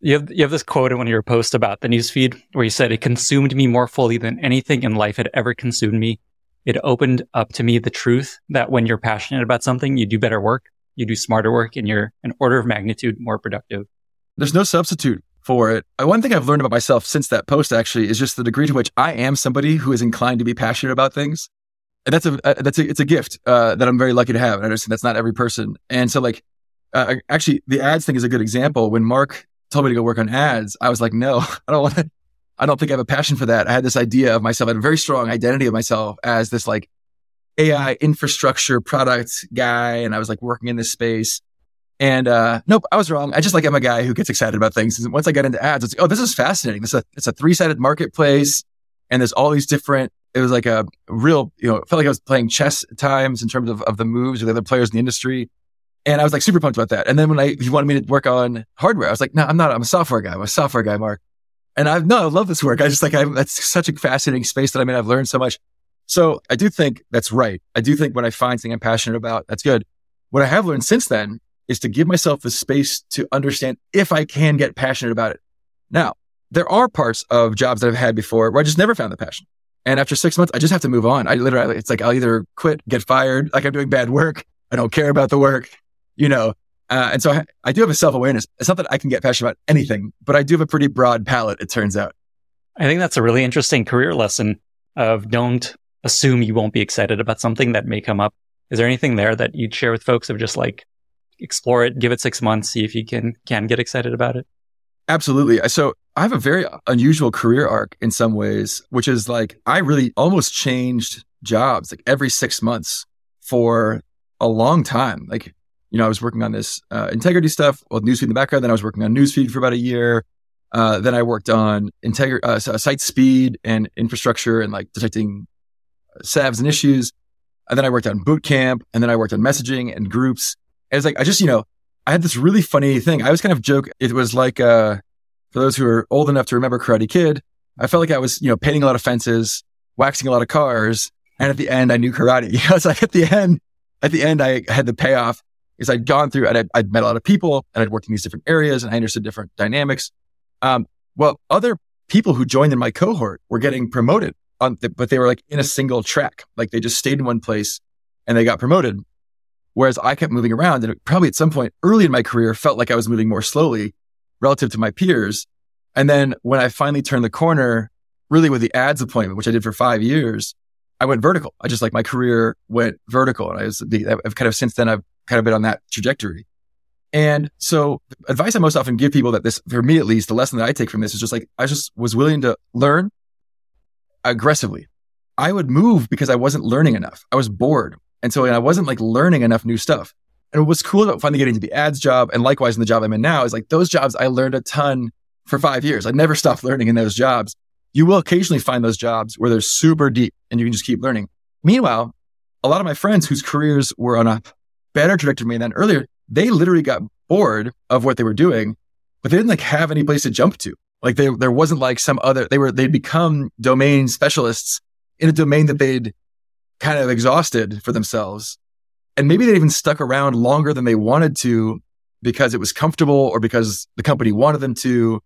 You have, you have this quote in one of your posts about the newsfeed where you said, It consumed me more fully than anything in life had ever consumed me. It opened up to me the truth that when you're passionate about something, you do better work, you do smarter work, and you're an order of magnitude more productive. There's no substitute for it. Uh, one thing I've learned about myself since that post actually is just the degree to which I am somebody who is inclined to be passionate about things. And that's a, uh, that's a, it's a gift, uh, that I'm very lucky to have. And I understand that's not every person. And so like, uh, actually the ads thing is a good example. When Mark told me to go work on ads, I was like, no, I don't want to. I don't think I have a passion for that. I had this idea of myself, I had a very strong identity of myself as this like AI infrastructure product guy. And I was like working in this space. And uh, nope, I was wrong. I just like I'm a guy who gets excited about things. And once I got into ads, it's like, oh, this is fascinating. This is a, it's a three sided marketplace, and there's all these different. It was like a real, you know, it felt like I was playing chess times in terms of, of the moves with the other players in the industry. And I was like super pumped about that. And then when I, he wanted me to work on hardware, I was like, no, I'm not, I'm a software guy. I'm a software guy, Mark. And I've, no, I love this work. I just like, I, that's such a fascinating space that I'm in. I've learned so much. So I do think that's right. I do think when I find something I'm passionate about, that's good. What I have learned since then is to give myself the space to understand if I can get passionate about it. Now, there are parts of jobs that I've had before where I just never found the passion. And after six months, I just have to move on. I literally, it's like I'll either quit, get fired, like I'm doing bad work. I don't care about the work you know, uh, and so I, I, do have a self awareness. It's not that I can get passionate about anything, but I do have a pretty broad palette, it turns out. I think that's a really interesting career lesson of don't assume you won't be excited about something that may come up. Is there anything there that you'd share with folks of just like explore it, give it six months, see if you can, can get excited about it? Absolutely. So I have a very unusual career arc in some ways, which is like I really almost changed jobs like every six months for a long time. Like you know, I was working on this uh, integrity stuff with newsfeed in the background. Then I was working on newsfeed for about a year. Uh, then I worked on integrity, uh, site speed and infrastructure and like detecting SAVs and issues. And then I worked on bootcamp and then I worked on messaging and groups. And it's like, I just, you know, I had this really funny thing. I was kind of joke. It was like, uh, For those who are old enough to remember Karate Kid, I felt like I was, you know, painting a lot of fences, waxing a lot of cars. And at the end, I knew karate. I was like, at the end, at the end, I had the payoff is I'd gone through and I'd, I'd, met a lot of people and I'd worked in these different areas and I understood different dynamics. Um, well, other people who joined in my cohort were getting promoted the, but they were like in a single track. Like they just stayed in one place and they got promoted. Whereas I kept moving around and probably at some point early in my career felt like I was moving more slowly relative to my peers. And then when I finally turned the corner, really with the ads appointment, which I did for five years, I went vertical. I just like my career went vertical. And I was, I've kind of since then, I've kind of been on that trajectory. And so advice I most often give people that this, for me at least, the lesson that I take from this is just like, I just was willing to learn aggressively. I would move because I wasn't learning enough. I was bored. And so and I wasn't like learning enough new stuff. And what's cool about finally getting to the ads job and likewise in the job I'm in now is like those jobs I learned a ton for five years. I never stopped learning in those jobs. You will occasionally find those jobs where they're super deep and you can just keep learning. Meanwhile, a lot of my friends whose careers were on a better trajectory than earlier, they literally got bored of what they were doing, but they didn't like have any place to jump to. Like they, there wasn't like some other, they were, they'd become domain specialists in a domain that they'd kind of exhausted for themselves. And maybe they even stuck around longer than they wanted to because it was comfortable or because the company wanted them to.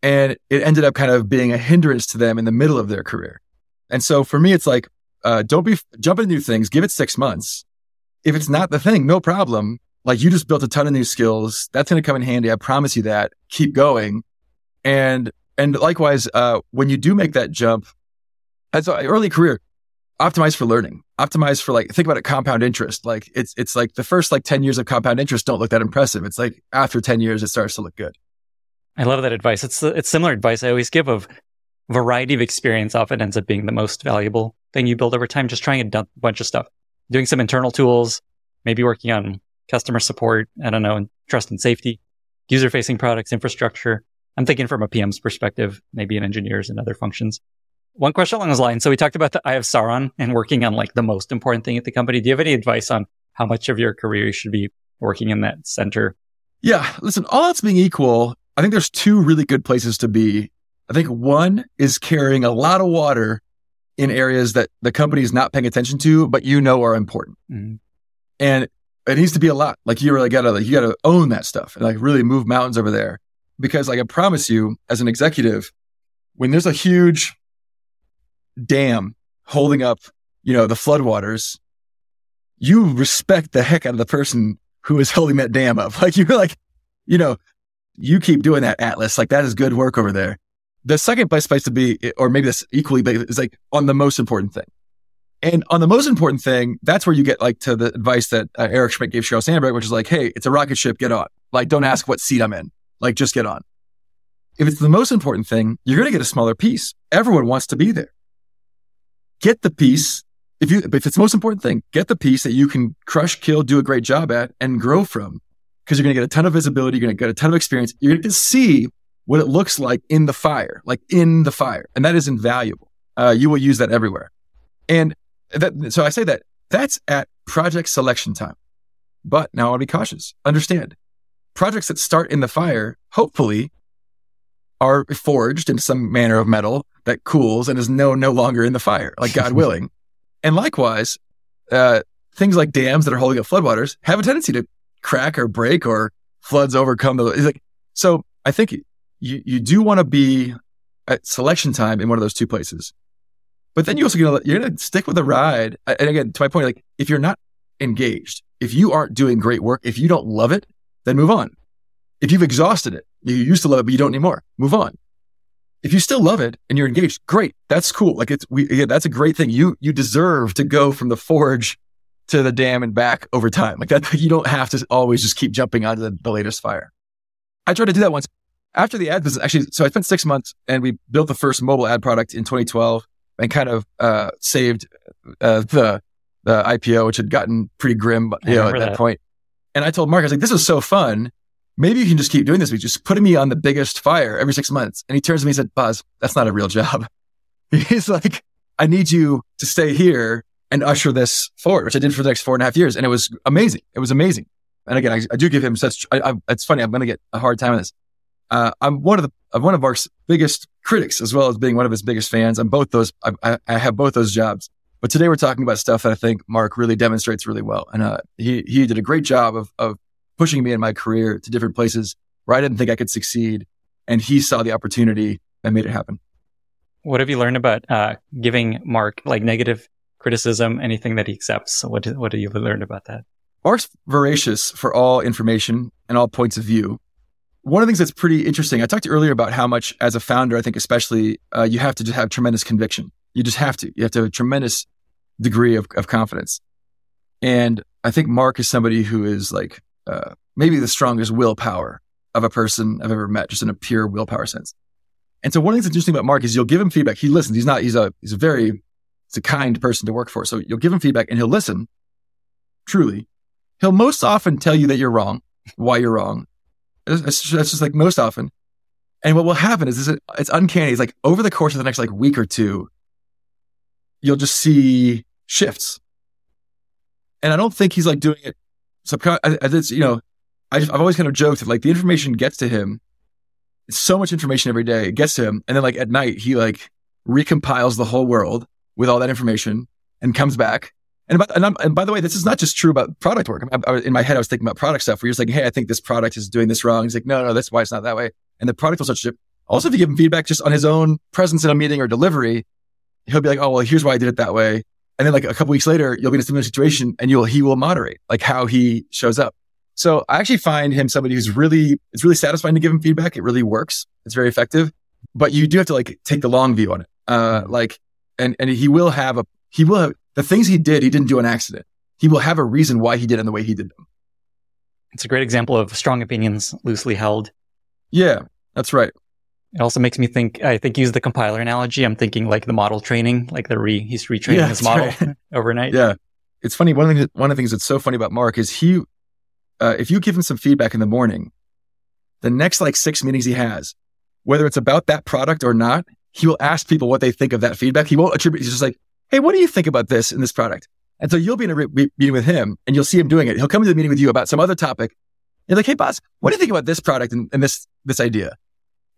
And it ended up kind of being a hindrance to them in the middle of their career. And so for me, it's like, uh, don't be, jump into new things, give it six months. If it's not the thing, no problem. Like you just built a ton of new skills. That's going to come in handy. I promise you that. Keep going. And, and likewise, uh, when you do make that jump, as an early career, optimize for learning optimize for like think about it compound interest like it's it's like the first like 10 years of compound interest don't look that impressive it's like after 10 years it starts to look good i love that advice it's it's similar advice i always give of variety of experience often ends up being the most valuable thing you build over time just trying a bunch of stuff doing some internal tools maybe working on customer support i don't know trust and safety user facing products infrastructure i'm thinking from a pm's perspective maybe in engineers and other functions one question along those lines. So we talked about the Eye of Sauron and working on like the most important thing at the company. Do you have any advice on how much of your career you should be working in that center? Yeah. Listen, all else being equal, I think there's two really good places to be. I think one is carrying a lot of water in areas that the company is not paying attention to, but you know are important. Mm-hmm. And it needs to be a lot. Like you really gotta, like, you gotta own that stuff and like really move mountains over there. Because like I promise you, as an executive, when there's a huge dam holding up, you know, the floodwaters, you respect the heck out of the person who is holding that dam up. Like you're like, you know, you keep doing that, Atlas. Like that is good work over there. The second place place to be, or maybe that's equally big, is like on the most important thing. And on the most important thing, that's where you get like to the advice that uh, Eric Schmidt gave Sheryl Sandberg, which is like, hey, it's a rocket ship, get on. Like, don't ask what seat I'm in. Like, just get on. If it's the most important thing, you're going to get a smaller piece. Everyone wants to be there get the piece. If you, if it's the most important thing, get the piece that you can crush, kill, do a great job at and grow from because you're going to get a ton of visibility. You're going to get a ton of experience. You're going to see what it looks like in the fire, like in the fire. And that is invaluable. Uh, you will use that everywhere. And that, so I say that that's at project selection time. But now I'll be cautious. Understand projects that start in the fire, hopefully are forged in some manner of metal that cools and is no no longer in the fire, like God willing. And likewise, uh, things like dams that are holding up floodwaters have a tendency to crack or break or floods overcome the. Like, so I think you you do want to be at selection time in one of those two places, but then you also gonna you're gonna stick with the ride. And again, to my point, like if you're not engaged, if you aren't doing great work, if you don't love it, then move on. If you've exhausted it, you used to love it, but you don't anymore, move on. If you still love it and you're engaged, great. That's cool. Like it's, we, yeah, that's a great thing. You, you deserve to go from the forge to the dam and back over time. Like that, you don't have to always just keep jumping onto the, the latest fire. I tried to do that once after the ad business. Actually, so I spent six months and we built the first mobile ad product in 2012 and kind of, uh, saved, uh, the, the IPO, which had gotten pretty grim, you know, at that, that point. And I told Mark, I was like, this is so fun maybe you can just keep doing this. We just putting me on the biggest fire every six months. And he turns to me and said, Boz, that's not a real job. He's like, I need you to stay here and usher this forward, which I did for the next four and a half years. And it was amazing. It was amazing. And again, I, I do give him such, I, I, it's funny. I'm going to get a hard time on this. Uh, I'm one of the of one of Mark's biggest critics, as well as being one of his biggest fans. I'm both those. I, I have both those jobs. But today we're talking about stuff that I think Mark really demonstrates really well, and uh, he he did a great job of of pushing me in my career to different places where I didn't think I could succeed, and he saw the opportunity and made it happen. What have you learned about uh, giving Mark like negative criticism, anything that he accepts? What what have you learned about that? Mark's voracious for all information and all points of view. One of the things that's pretty interesting, I talked earlier about how much, as a founder, I think especially, uh, you have to just have tremendous conviction. You just have to. You have to have a tremendous degree of, of confidence. And I think Mark is somebody who is like uh, maybe the strongest willpower of a person I've ever met, just in a pure willpower sense. And so one of the things interesting about Mark is you'll give him feedback. He listens. He's not, he's a, he's a very, he's a kind person to work for. So you'll give him feedback and he'll listen truly. He'll most often tell you that you're wrong, why you're wrong. That's just like most often. And what will happen is, it's uncanny. It's like over the course of the next like week or two, you'll just see shifts. And I don't think he's like doing it subconscious. You know, I have always kind of joked that like the information gets to him. It's so much information every day. It gets to him. And then like at night, he like recompiles the whole world with all that information and comes back. And, about, and, and by the way, this is not just true about product work. I, I, in my head, I was thinking about product stuff where you're just like, Hey, I think this product is doing this wrong. He's like, no, no, that's why it's not that way. And the product will start to. Also, if you give him feedback just on his own presence in a meeting or delivery, he'll be like, oh, well, here's why I did it that way. And then like a couple weeks later, you'll be in a similar situation and you'll, he will moderate like how he shows up. So I actually find him somebody who's really, it's really satisfying to give him feedback. It really works. It's very effective, but you do have to like take the long view on it. Uh, like, and, and he will have a, he will have the things he did. He didn't do an accident. He will have a reason why he did them the way he did them. It's a great example of strong opinions loosely held. Yeah, that's right. It also makes me think. I think use the compiler analogy. I'm thinking like the model training, like the re he's retraining yeah, his model right. overnight. Yeah, it's funny. One of the things, one of the things that's so funny about Mark is he, uh, if you give him some feedback in the morning, the next like six meetings he has, whether it's about that product or not, he will ask people what they think of that feedback. He won't attribute. He's just like, "Hey, what do you think about this in this product?" And so you'll be in a re- meeting with him, and you'll see him doing it. He'll come to the meeting with you about some other topic. You're like, "Hey, Boz, what do you think about this product and, and this this idea?"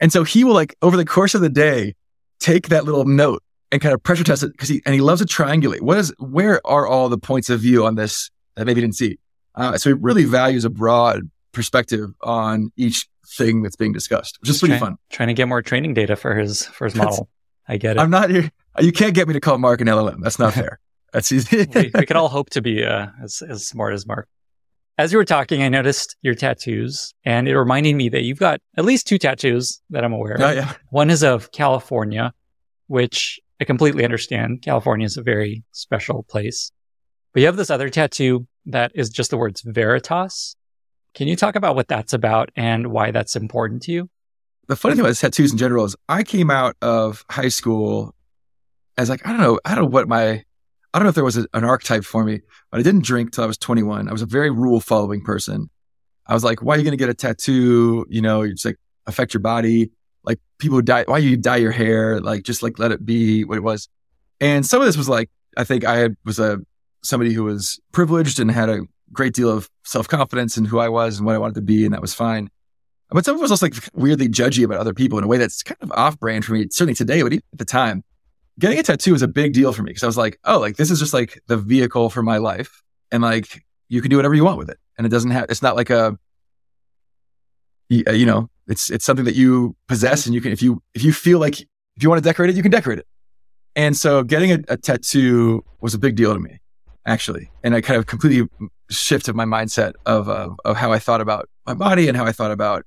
And so he will like over the course of the day take that little note and kind of pressure test it because he and he loves to triangulate. What is where are all the points of view on this that maybe didn't see? Uh, so he really values a broad perspective on each thing that's being discussed, which is pretty trying, fun. Trying to get more training data for his for his model. I get it. I'm not here. You can't get me to call Mark an LLM. That's not fair. That's easy. we, we could all hope to be uh, as as smart as Mark. As you were talking, I noticed your tattoos and it reminded me that you've got at least two tattoos that I'm aware of. Oh, yeah. One is of California, which I completely understand. California is a very special place. But you have this other tattoo that is just the words Veritas. Can you talk about what that's about and why that's important to you? The funny thing about tattoos in general is I came out of high school as like, I don't know, I don't know what my I don't know if there was a, an archetype for me, but I didn't drink till I was 21. I was a very rule following person. I was like, why are you going to get a tattoo? You know, just like affect your body. Like people dye, why you dye your hair? Like just like let it be what it was. And some of this was like, I think I was a, somebody who was privileged and had a great deal of self confidence in who I was and what I wanted to be. And that was fine. But some of it was also like weirdly judgy about other people in a way that's kind of off brand for me, certainly today, but even at the time getting a tattoo was a big deal for me because I was like, oh, like this is just like the vehicle for my life. And like you can do whatever you want with it. And it doesn't have, it's not like a, uh, you know, it's, it's something that you possess and you can, if you, if you feel like, if you want to decorate it, you can decorate it. And so getting a, a tattoo was a big deal to me, actually. And I kind of completely shifted my mindset of, uh, of how I thought about my body and how I thought about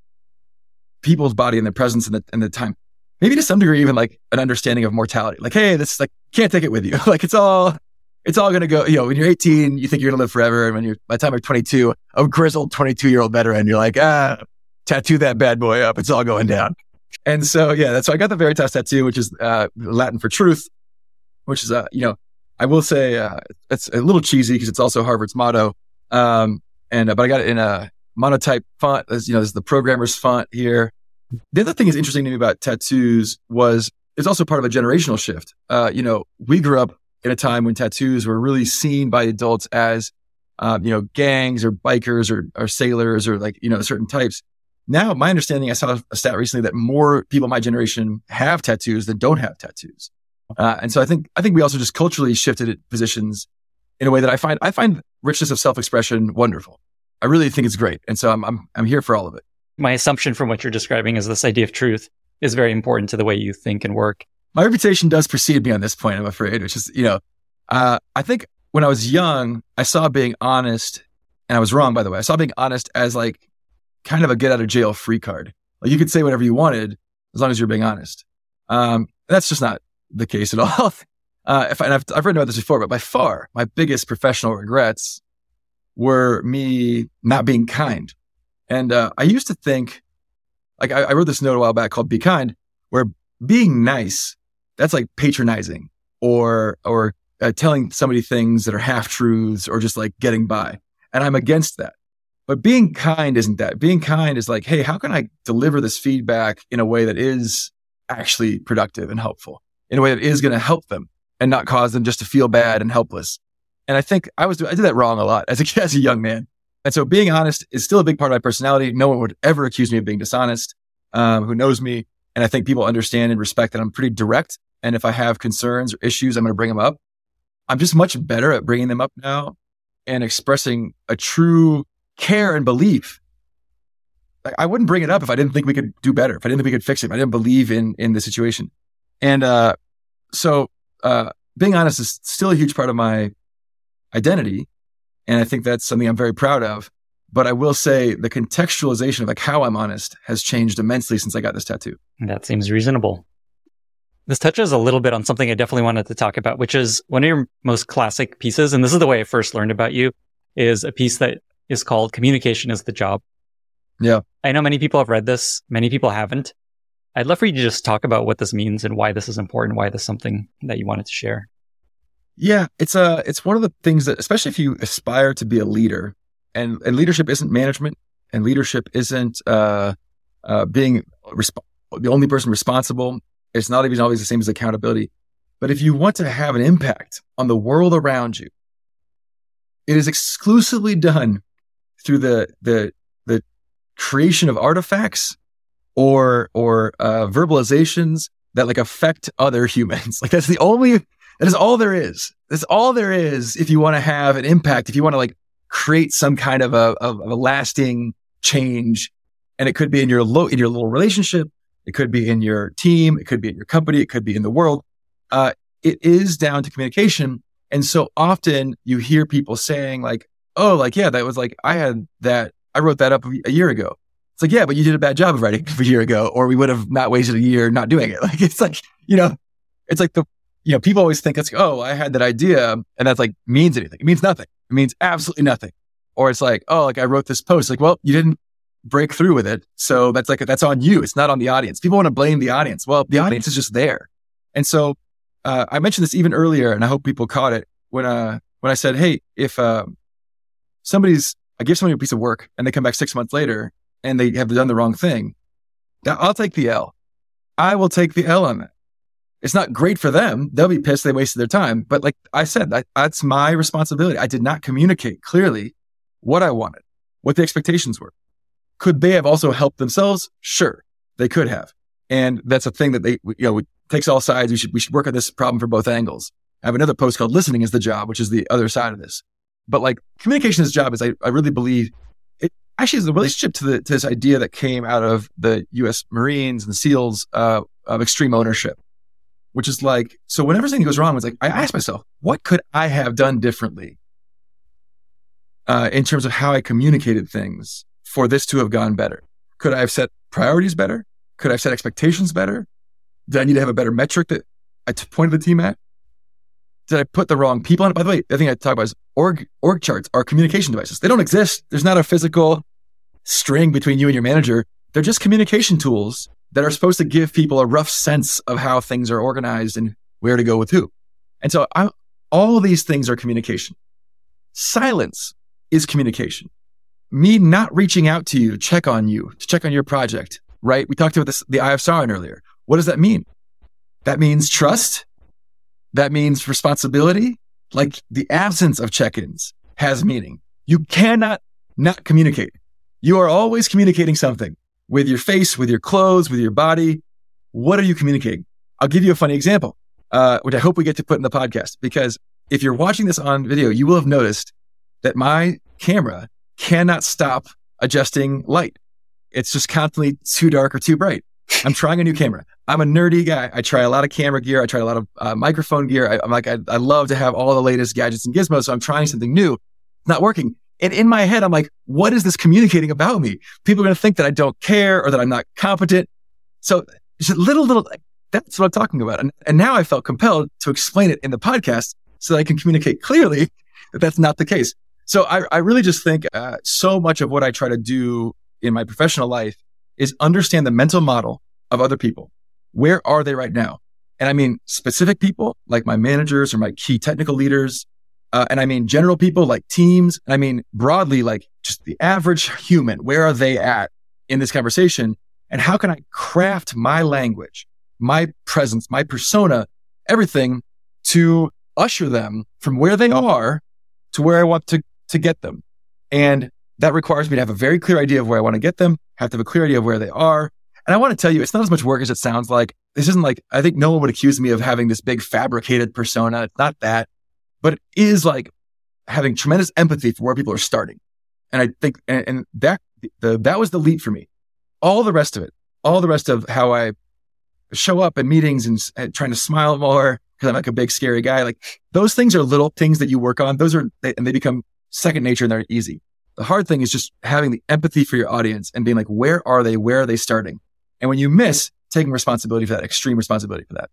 people's body and their presence and the, and the time maybe to some degree even like an understanding of mortality. Like, hey, this is like can't take it with you. like it's all it's all gonna go. You know, when you're 18, you think you're gonna live forever, and when you're by the time you're 22, a grizzled 22 year old veteran, you're like, ah, tattoo that bad boy up. It's all going down. And so yeah, that's why I got the Veritas tattoo, which is uh, Latin for truth, which is uh, you know, I will say uh, it's a little cheesy because it's also Harvard's motto. Um, and uh, but I got it in a monotype font. As you know, this is the programmer's font here. The other thing that's interesting to me about tattoos was it's also part of a generational shift. Uh, you know, we grew up in a time when tattoos were really seen by adults as, um, you know, gangs or bikers or, or sailors or like, you know, certain types. now my understanding, I saw a stat recently that more people my generation have tattoos than don't have tattoos. Uh, and so I think, I think we also just culturally shifted positions in a way that I find, I find richness of self-expression wonderful. I really think it's great. And so I'm, I'm, I'm here for all of it. My assumption from what you're describing is this idea of truth is very important to the way you think and work. My reputation does precede me on this point, I'm afraid, which is, you know, uh, I think when I was young, I saw being honest, and I was wrong, by the way. I saw being honest as like kind of a get out of jail free card. Like you could say whatever you wanted as long as you're being honest. Um, that's just not the case at all. Uh, if, and I've, I've written about this before, but by far my biggest professional regrets were me not being kind. And, uh, I used to think, like I, I wrote this note a while back called Be Kind, where being nice, that's like patronizing or, or uh, telling somebody things that are half truths or just like getting by. And I'm against that. But being kind isn't that. Being kind is like, hey, how can I deliver this feedback in a way that is actually productive and helpful, in a way that is going to help them and not cause them just to feel bad and helpless. And I think I was, I did that wrong a lot as a, as a young man. And so being honest is still a big part of my personality. No one would ever accuse me of being dishonest, um, who knows me. And I think people understand and respect that I'm pretty direct. And if I have concerns or issues, I'm going to bring them up. I'm just much better at bringing them up now and expressing a true care and belief. Like, I wouldn't bring it up if I didn't think we could do better, if I didn't think we could fix it, I didn't believe in in the situation. And uh, so, uh, being honest is still a huge part of my identity, and I think that's something I'm very proud of. But I will say the contextualization of like how I'm honest has changed immensely since I got this tattoo. That seems reasonable. This touches a little bit on something I definitely wanted to talk about, which is one of your most classic pieces. And this is the way I first learned about you is a piece that is called Communication is the Job. Yeah. I know many people have read this. Many people haven't. I'd love for you to just talk about what this means and why this is important, why this is something that you wanted to share. Yeah, it's a uh, it's one of the things that especially if you aspire to be a leader and and leadership isn't management and leadership isn't uh, uh, being resp- the only person responsible. It's not even always the same as accountability. But if you want to have an impact on the world around you, it is exclusively done through the the the creation of artifacts or or uh, verbalizations that like affect other humans. Like that's the only that is all there is. That's all there is if you want to have an impact. If you want to like create some kind of a of, of a lasting change, and it could be in your low, in your little relationship, it could be in your team, it could be in your company, it could be in the world. Uh, it is down to communication and so often you hear people saying like, oh, like, yeah, that was like, I had that, I wrote that up a year ago. It's like, yeah, but you did a bad job of writing it a year ago, or we would have not wasted a year not doing it. Like, it's like, you know, it's like the, you know, people always think it's, oh, I had that idea. And that's like means anything. It means nothing. It means absolutely nothing. Or it's like, oh, like I wrote this post. Like, well, you didn't break through with it. So that's like, that's on you. It's not on the audience. People want to blame the audience. Well, the audience is just there. And so uh, I mentioned this even earlier, and I hope people caught it when uh when I said, hey, if uh, somebody's I give somebody a piece of work and they come back six months later and they have done the wrong thing, now I'll take the L. I will take the L on that. It's not great for them. They'll be pissed they wasted their time. But like I said, that, that's my responsibility. I did not communicate clearly what I wanted, what the expectations were. Could they have also helped themselves? Sure, they could have. And that's a thing that they, you know, takes all sides. We should, we should work on this problem from both angles. I have another post called listening is the job, which is the other side of this. But like communication is job is I, I really believe it actually is the relationship to the, to this idea that came out of the U.S. Marines and SEALs, uh, of extreme ownership, which is like, so whenever something goes wrong, it's like, I ask myself, what could I have done differently? Uh, in terms of how I communicated things for this to have gone better. Could I have set priorities better? Could I have set expectations better? Did I need to have a better metric that I t- pointed the team at? did I put the wrong people on it? By the way, the thing I talk about is org org charts are communication devices. They don't exist. There's not a physical string between you and your manager. They're just communication tools that are supposed to give people a rough sense of how things are organized and where to go with who. And so I, all these things are communication. Silence is communication. Me not reaching out to you to check on you, to check on your project, right? We talked about this, the Eye of Sauron earlier. What does that mean? That means trust that means responsibility. Like the absence of check-ins has meaning. You cannot not communicate. You are always communicating something. With your face, with your clothes, with your body. What are you communicating? I'll give you a funny example, uh, which I hope we get to put in the podcast because if you're watching this on video, you will have noticed that my camera cannot stop adjusting light. It's just constantly too dark or too bright. I'm trying a new camera. I'm a nerdy guy. I try a lot of camera gear. I try a lot of uh, microphone gear. I, am like, I, I love to have all the latest gadgets and gizmos. So I'm trying something new. It's not working. And in my head, I'm like, what is this communicating about me? People are going to think that I don't care or that I'm not competent. So just a little, little, that's what I'm talking about. And, and now I felt compelled to explain it in the podcast so that I can communicate clearly that that's not the case. So I, I really just think uh, so much of what I try to do in my professional life is understand the mental model of other people. Where are they right now? And I mean specific people like my managers or my key technical leaders. Uh, and I mean general people like teams. I mean broadly, like just the average human. Where are they at in this conversation? And how can I craft my language, my presence, my persona, everything to usher them from where they are to where I want to, to get them? And that requires me to have a very clear idea of where I want to get them, have to have a clear idea of where they are. And I want to tell you, it's not as much work as it sounds like. This isn't like, I think no one would accuse me of having this big fabricated persona. It's not that, but it is like having tremendous empathy for where people are starting. And I think, and, and that, the, that was the leap for me. All the rest of it, all the rest of how I show up in meetings and, and trying to smile more because I'm like a big scary guy. Like those things are little things that you work on. Those are, they, and they become second nature and they're easy. The hard thing is just having the empathy for your audience and being like, where are they? Where are they starting? And when you miss, taking responsibility for that, extreme responsibility for that.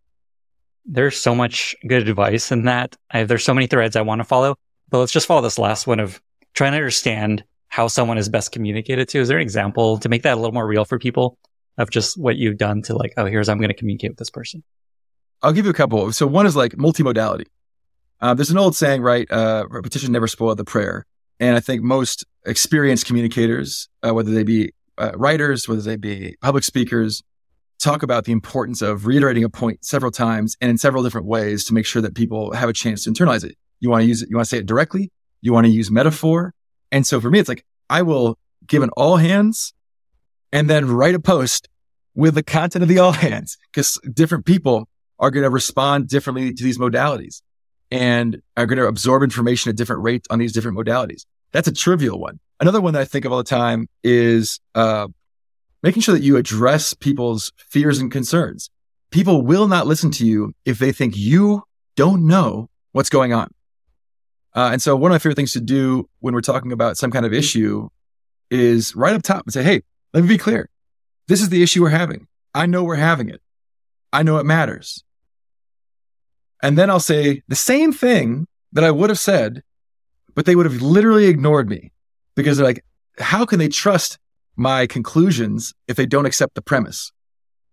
There's so much good advice in that. I, there's so many threads I want to follow, but let's just follow this last one of trying to understand how someone is best communicated to. Is there an example to make that a little more real for people of just what you've done to like, oh, here's how I'm going to communicate with this person? I'll give you a couple. So one is like multimodality. Uh, there's an old saying, right? Uh, repetition never spoiled the prayer. And I think most experienced communicators, uh, whether they be uh, writers, whether they be public speakers, talk about the importance of reiterating a point several times and in several different ways to make sure that people have a chance to internalize it. You want to use it, you want to say it directly, you want to use metaphor. And so for me, it's like I will give an all hands and then write a post with the content of the all hands because different people are going to respond differently to these modalities and are going to absorb information at different rates on these different modalities. That's a trivial one. Another one that I think of all the time is uh, making sure that you address people's fears and concerns. People will not listen to you if they think you don't know what's going on. Uh, and so one of my favorite things to do when we're talking about some kind of issue is right up top and say, Hey, let me be clear. This is the issue we're having. I know we're having it. I know it matters. And then I'll say the same thing that I would have said, but they would have literally ignored me because they're like, how can they trust my conclusions if they don't accept the premise?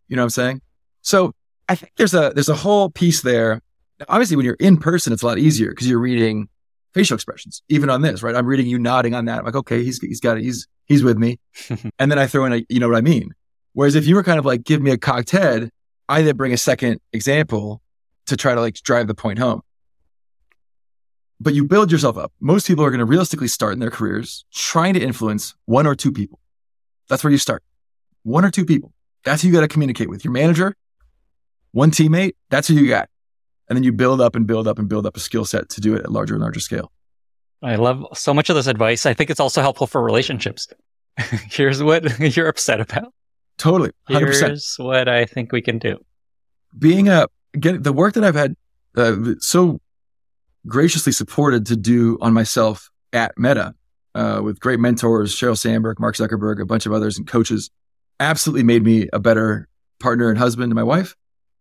You know what I'm saying? So I think there's a, there's a whole piece there. Obviously, when you're in person, it's a lot easier because you're reading facial expressions, even on this, right? I'm reading you nodding on that. I'm like, okay, he's, he's got it. He's, he's with me. and then I throw in a, you know what I mean? Whereas if you were kind of like, give me a cocked head, I then bring a second example to try to like drive the point home. But you build yourself up. Most people are going to realistically start in their careers trying to influence one or two people. That's where you start. One or two people. That's who you got to communicate with. Your manager, one teammate, that's who you got. And then you build up and build up and build up a skill set to do it at larger and larger scale. I love so much of this advice. I think it's also helpful for relationships. Here's what you're upset about. Totally. 100%. Here's what I think we can do. Being a get the work that I've had uh, so graciously supported to do on myself at Meta uh, with great mentors, Sheryl Sandberg, Mark Zuckerberg, a bunch of others and coaches absolutely made me a better partner and husband to my wife.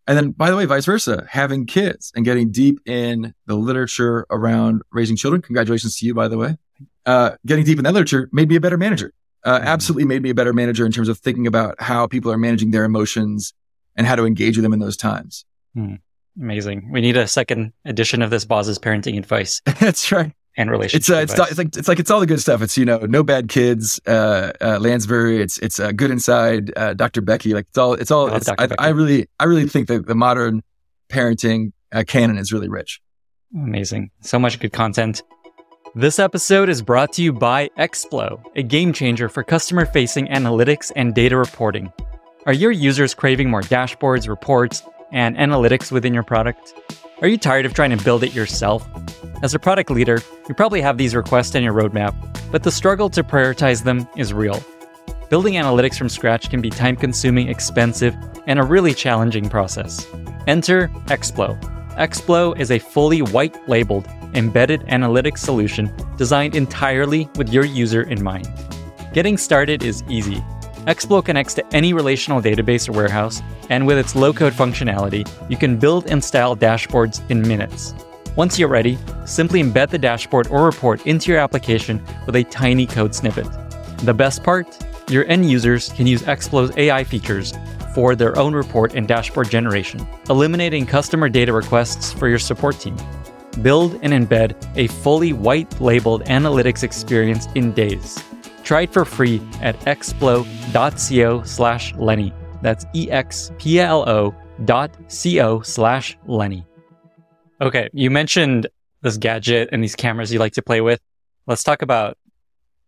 And then, by the way, vice versa, having kids and getting deep in the literature around raising children. Congratulations to you, by the way. Uh, getting deep in that literature made me a better manager. Uh, mm-hmm. absolutely made me a better manager in terms of thinking about how people are managing their emotions and how to engage with them in those times. Hmm. Amazing. We need a second edition of this Boz's parenting advice. That's right. And relationship. It's, uh, it's, it's, like it's like it's all the good stuff. It's you know no bad kids, uh, uh, Lansbury. It's it's uh, good inside, uh, Dr. Becky. Like it's all it's all. It's, I, I, really I really think that the modern parenting uh, canon is really rich. Amazing. So much good content. This episode is brought to you by Explo, a game changer for customer facing analytics and data reporting. Are your users craving more dashboards, reports, and analytics within your product? Are you tired of trying to build it yourself? As a product leader, you probably have these requests in your roadmap, but the struggle to prioritize them is real. Building analytics from scratch can be time consuming, expensive, and a really challenging process. Enter Explo. Explo is a fully white labeled, embedded analytics solution designed entirely with your user in mind. Getting started is easy. Explo connects to any relational database or warehouse, and with its low code functionality, you can build and style dashboards in minutes. Once you're ready, simply embed the dashboard or report into your application with a tiny code snippet. The best part? Your end users can use Explo's AI features for their own report and dashboard generation, eliminating customer data requests for your support team. Build and embed a fully white labeled analytics experience in days. Try it for free at explo.co slash Lenny. That's E-X-P-L-O dot C-O slash Lenny. Okay, you mentioned this gadget and these cameras you like to play with. Let's talk about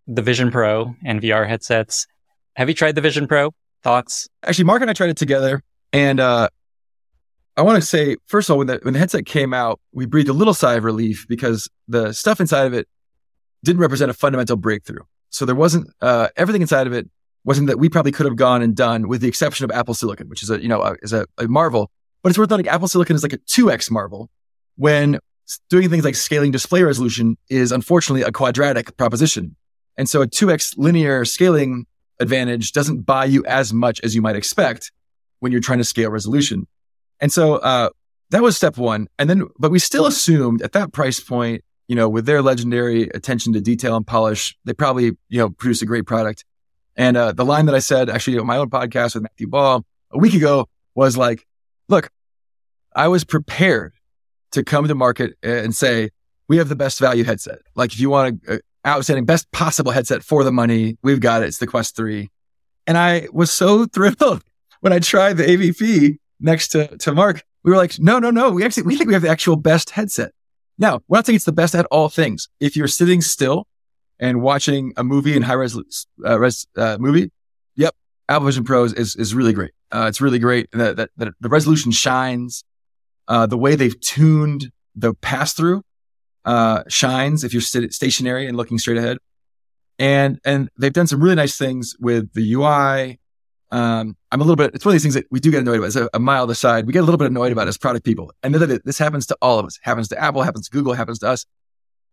the Vision Pro and VR headsets. Have you tried the Vision Pro? Thoughts? Actually, Mark and I tried it together, and uh, I want to say first of all, when the when the headset came out, we breathed a little sigh of relief because the stuff inside of it didn't represent a fundamental breakthrough. So there wasn't uh, everything inside of it wasn't that we probably could have gone and done, with the exception of Apple Silicon, which is a you know a, is a, a marvel. But it's worth noting Apple Silicon is like a two x marvel when doing things like scaling display resolution is unfortunately a quadratic proposition. And so a 2x linear scaling advantage doesn't buy you as much as you might expect when you're trying to scale resolution. And so, uh, that was step one. And then, but we still assumed at that price point, you know, with their legendary attention to detail and polish, they probably, you know, produce a great product. And, uh, the line that I said actually on my own podcast with Matthew Ball a week ago was like, look, I was prepared to come to market and say, we have the best value headset. Like if you want a, outstanding, best possible headset for the money. We've got it. It's the Quest 3. And I was so thrilled when I tried the AVP next to, to Mark. We were like, no, no, no. We actually, we think we have the actual best headset. Now, we're not saying it's the best at all things. If you're sitting still and watching a movie in high res, uh, res uh, movie, yep, Apple Vision Pro is, is really great. Uh, it's really great. that the, the, the resolution shines. Uh, the way they've tuned the pass through uh, shines if you're st- stationary and looking straight ahead. And, and they've done some really nice things with the UI. Um, I'm a little bit, it's one of these things that we do get annoyed about. It's a, a mild aside. We get a little bit annoyed about as product people. And this happens to all of us. It happens to Apple, happens to Google, happens to us.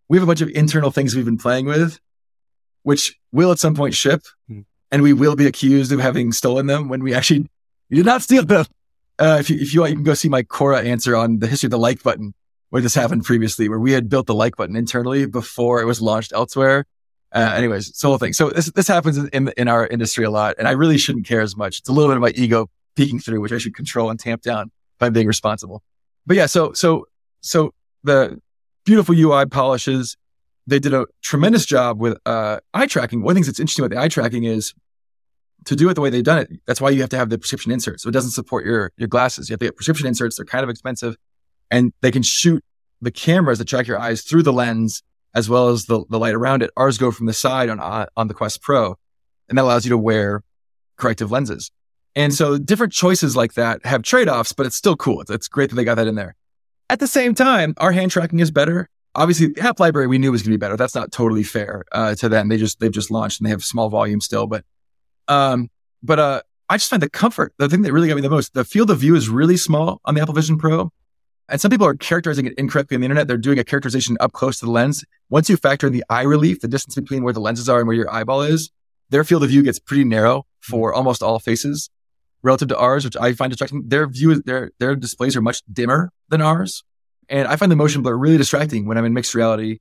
We have a bunch of internal things we've been playing with, which will at some point ship. Hmm. And we will be accused of having stolen them when we actually we did not steal them. Uh, if you, if you want, you can go see my Quora answer on the history of the like button where this happened previously, where we had built the like button internally before it was launched elsewhere. Uh, anyways, it's the whole thing. So this, this happens in, in our industry a lot, and I really shouldn't care as much. It's a little bit of my ego peeking through, which I should control and tamp down by being responsible. But yeah, so, so, so the beautiful UI polishes, they did a tremendous job with, uh, eye tracking. One of the things that's interesting about the eye tracking is to do it the way they've done it. That's why you have to have the prescription inserts. So it doesn't support your, your glasses. You have to get prescription inserts. They're kind of expensive and they can shoot the cameras that track your eyes through the lens as well as the, the light around it. Ours go from the side on, on the Quest Pro, and that allows you to wear corrective lenses. And so different choices like that have trade offs, but it's still cool. It's, it's, great that they got that in there. At the same time, our hand tracking is better. Obviously, the app library we knew was going to be better. That's not totally fair uh, to them. They just they've just launched and they have small volume still, but um, but uh, I just find the comfort. The thing that really got me the most, the field of view is really small on the Apple Vision Pro. And some people are characterizing it incorrectly on the internet. They're doing a characterization up close to the lens. Once you factor in the eye relief, the distance between where the lenses are and where your eyeball is, their field of view gets pretty narrow for mm-hmm. almost all faces relative to ours, which I find distracting. Their view, their, their displays are much dimmer than ours. And I find the motion blur really distracting when I'm in mixed reality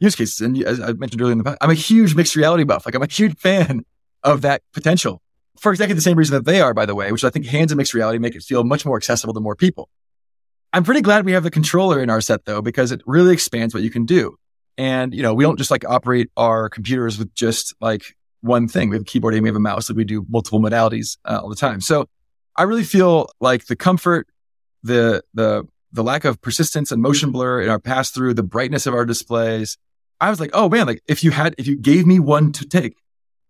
use cases. And as I mentioned earlier in the past, I'm a huge mixed reality buff. Like I'm a huge fan of that potential for exactly the same reason that they are, by the way, which I think hands and mixed reality make it feel much more accessible to more people. I'm pretty glad we have the controller in our set though, because it really expands what you can do. And, you know, we don't just like operate our computers with just like one thing. We have a keyboard and we have a mouse. Like we do multiple modalities uh, all the time. So I really feel like the comfort, the, the, the lack of persistence and motion blur in our pass through, the brightness of our displays, I was like, oh man, like if you had, if you gave me one to take,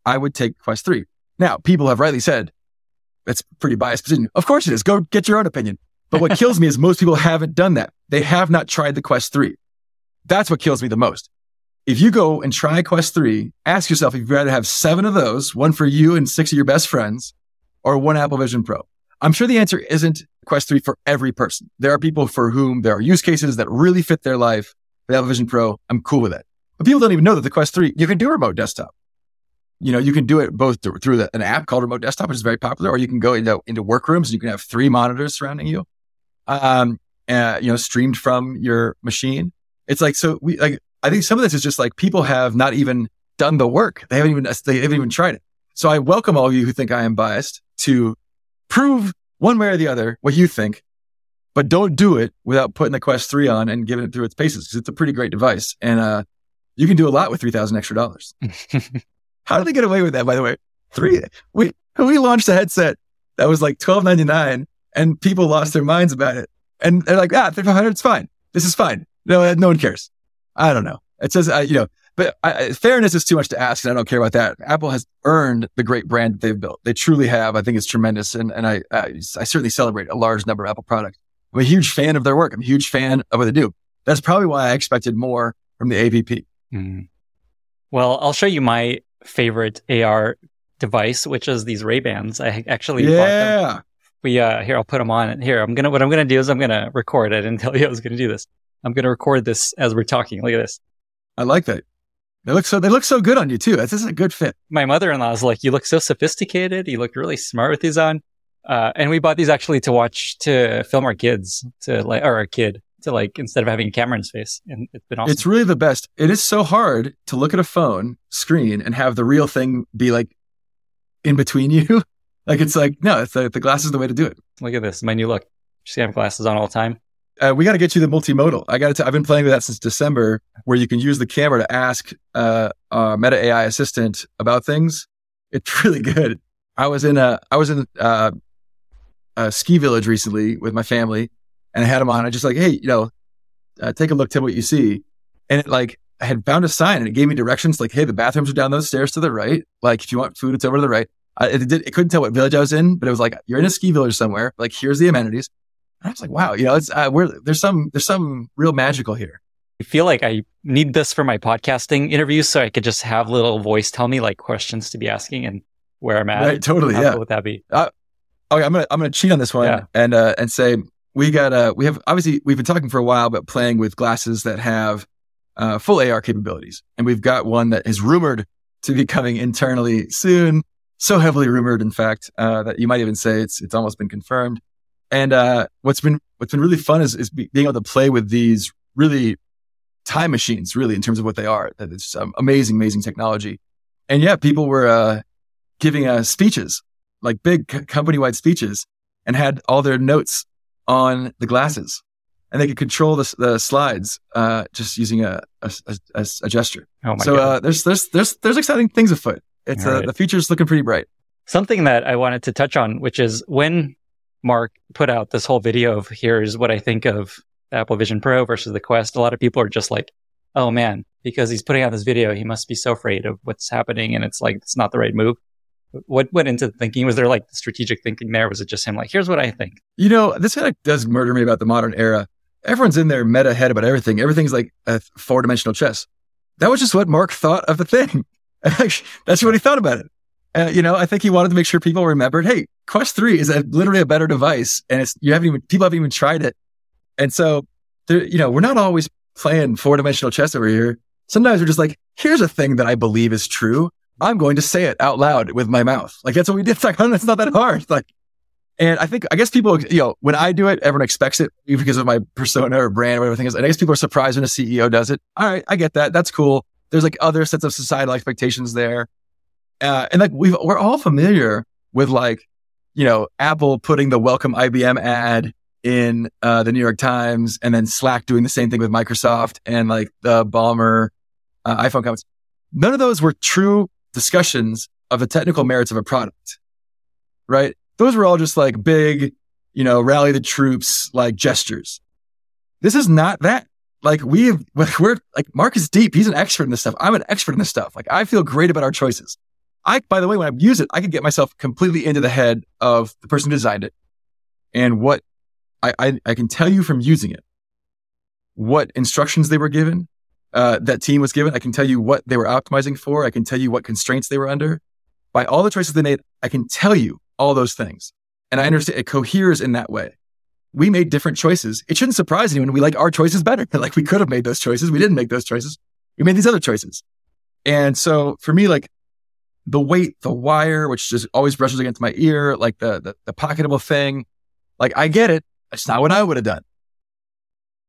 I would take Quest 3. Now, people have rightly said, that's pretty biased position. Of course it is. Go get your own opinion. But what kills me is most people haven't done that. They have not tried the Quest 3. That's what kills me the most. If you go and try Quest 3, ask yourself if you'd rather have seven of those, one for you and six of your best friends, or one Apple Vision Pro. I'm sure the answer isn't Quest 3 for every person. There are people for whom there are use cases that really fit their life. The Apple Vision Pro, I'm cool with that. But people don't even know that the Quest 3, you can do remote desktop. You know, you can do it both through the, an app called Remote Desktop, which is very popular, or you can go into, into workrooms and you can have three monitors surrounding you, um, uh, you know, streamed from your machine. It's like, so we, like, I think some of this is just like people have not even done the work. They haven't even, they haven't even tried it. So I welcome all of you who think I am biased to prove one way or the other what you think, but don't do it without putting the Quest 3 on and giving it through its paces because it's a pretty great device. And, uh, you can do a lot with 3000 extra dollars. How did they get away with that, by the way? Three, we, we launched a headset that was like twelve ninety nine, and people lost their minds about it. And they're like, ah, 3500 it's fine. This is fine. No, no one cares. I don't know. It says, uh, you know, but I, fairness is too much to ask, and I don't care about that. Apple has earned the great brand that they've built. They truly have. I think it's tremendous, and and I I, I certainly celebrate a large number of Apple products. I'm a huge fan of their work. I'm a huge fan of what they do. That's probably why I expected more from the AVP. Mm. Well, I'll show you my favorite AR device, which is these Ray Bans. I actually yeah. bought them. We uh here I'll put them on. Here I'm gonna what I'm gonna do is I'm gonna record. I didn't tell you I was gonna do this. I'm gonna record this as we're talking. Look at this. I like that. They look so they look so good on you too. This is a good fit. My mother-in-law is like, you look so sophisticated. You look really smart with these on. Uh, and we bought these actually to watch to film our kids to like or our kid to like instead of having a camera in his face. And it's been awesome. It's really the best. It is so hard to look at a phone screen and have the real thing be like in between you. Like it's like, no, it's the, the glass is the way to do it. Look at this. My new look. Just have glasses on all the time. Uh, we got to get you the multimodal. I got to. I've been playing with that since December, where you can use the camera to ask uh, uh, Meta AI assistant about things. It's really good. I was in a I was in uh, a ski village recently with my family, and I had them on. I just like, hey, you know, uh, take a look, tell me what you see. And it like, I had found a sign and it gave me directions like, hey, the bathrooms are down those stairs to the right. Like, if you want food, it's over to the right. I, it, did, it couldn't tell what village I was in, but it was like, you're in a ski village somewhere. Like, here's the amenities. And I was like, wow, you know, it's, uh, we're, there's some, there's some real magical here. I feel like I need this for my podcasting interviews so I could just have little voice tell me like questions to be asking and where I'm at. Right, totally. How yeah. would that be? Uh, okay. I'm going to, I'm going to cheat on this one yeah. and, uh, and say, we got uh we have obviously we've been talking for a while about playing with glasses that have uh, full AR capabilities, and we've got one that is rumored to be coming internally soon. So heavily rumored, in fact, uh, that you might even say it's it's almost been confirmed. And uh, what's been what's been really fun is is being able to play with these really time machines, really in terms of what they are. That it's um, amazing, amazing technology. And yeah, people were uh, giving uh, speeches, like big c- company wide speeches, and had all their notes on the glasses and they could control the, the slides uh, just using a, a, a, a gesture. Oh my so uh, there's there's there's there's exciting things afoot. It's uh, right. the future's looking pretty bright. Something that I wanted to touch on, which is when Mark put out this whole video of here's what I think of Apple Vision Pro versus the Quest. A lot of people are just like, "Oh man," because he's putting out this video, he must be so afraid of what's happening, and it's like it's not the right move. What went into the thinking? Was there like strategic thinking there? Was it just him like, here's what I think? You know, this kind of does murder me about the modern era. Everyone's in their meta head about everything. Everything's like a four dimensional chess. That was just what Mark thought of the thing. That's what he thought about it. Uh, you know, I think he wanted to make sure people remembered, hey, Quest 3 is a, literally a better device and it's, you haven't even, people haven't even tried it. And so, you know, we're not always playing four dimensional chess over here. Sometimes we're just like, here's a thing that I believe is true. I'm going to say it out loud with my mouth. Like that's what we did. It's like, it's not that hard. Like, and I think, I guess people, you know, when I do it, everyone expects it because of my persona or brand or whatever thing is. And I guess people are surprised when a CEO does it. All right. I get that. That's cool. There's like other sets of societal expectations there. Uh, and like we we're all familiar with like, you know, Apple putting the welcome IBM ad in uh, the New York Times and then Slack doing the same thing with Microsoft and like the Ballmer uh, iPhone comments. None of those were true discussions of the technical merits of a product, right? Those were all just like big, you know, rally the troops, like gestures. This is not that. Like we've we're like Mark is deep. He's an expert in this stuff. I'm an expert in this stuff. Like I feel great about our choices. I, by the way, when I use it, I can get myself completely into the head of the person who designed it and what I, I, I can tell you from using it, what instructions they were given, uh, that team was given. I can tell you what they were optimizing for. I can tell you what constraints they were under. By all the choices they made, I can tell you all those things. And I understand it coheres in that way. We made different choices. It shouldn't surprise anyone. We like our choices better. like we could have made those choices. We didn't make those choices. We made these other choices. And so for me, like the weight, the wire, which just always brushes against my ear, like the, the, the pocketable thing, like I get it. It's not what I would have done.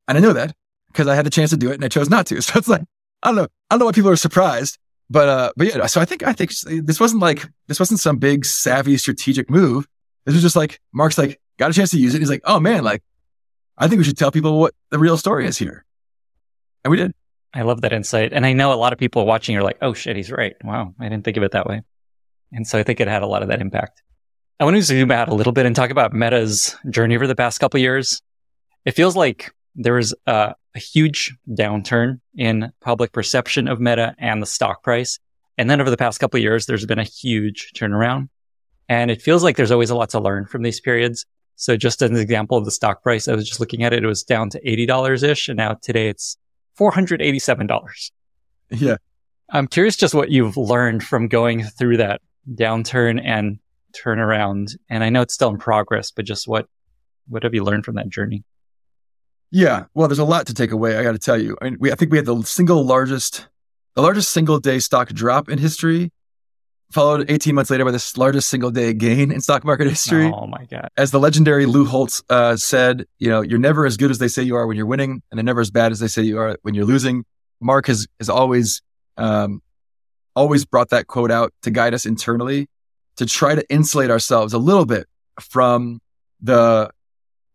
And I know that because I had the chance to do it and I chose not to. So it's like, I don't know. I don't know why people are surprised, but, uh, but yeah, so I think, I think this wasn't like, this wasn't some big savvy strategic move. This was just like, Mark's like, got a chance to use it. He's like, oh man, like, I think we should tell people what the real story is here. And we did. I love that insight. And I know a lot of people watching are like, oh shit, he's right. Wow. I didn't think of it that way. And so I think it had a lot of that impact. I want to zoom out a little bit and talk about Meta's journey over the past couple years. It feels like there was a, a huge downturn in public perception of Meta and the stock price. And then over the past couple years, there's been a huge turnaround. And it feels like there's always a lot to learn from these periods. So just as an example of the stock price, I was just looking at it. It was down to $80 ish. And now today it's $487. Yeah. I'm curious just what you've learned from going through that downturn and turnaround. And I know it's still in progress, but just what, what have you learned from that journey? Yeah. Well, there's a lot to take away. I got to tell you. I, mean, we, I think we had the single largest, the largest single day stock drop in history, followed 18 months later by the largest single day gain in stock market history. Oh my God. As the legendary Lou Holtz uh, said, you know, you're never as good as they say you are when you're winning, and they're never as bad as they say you are when you're losing. Mark has, has always, um, always brought that quote out to guide us internally to try to insulate ourselves a little bit from the,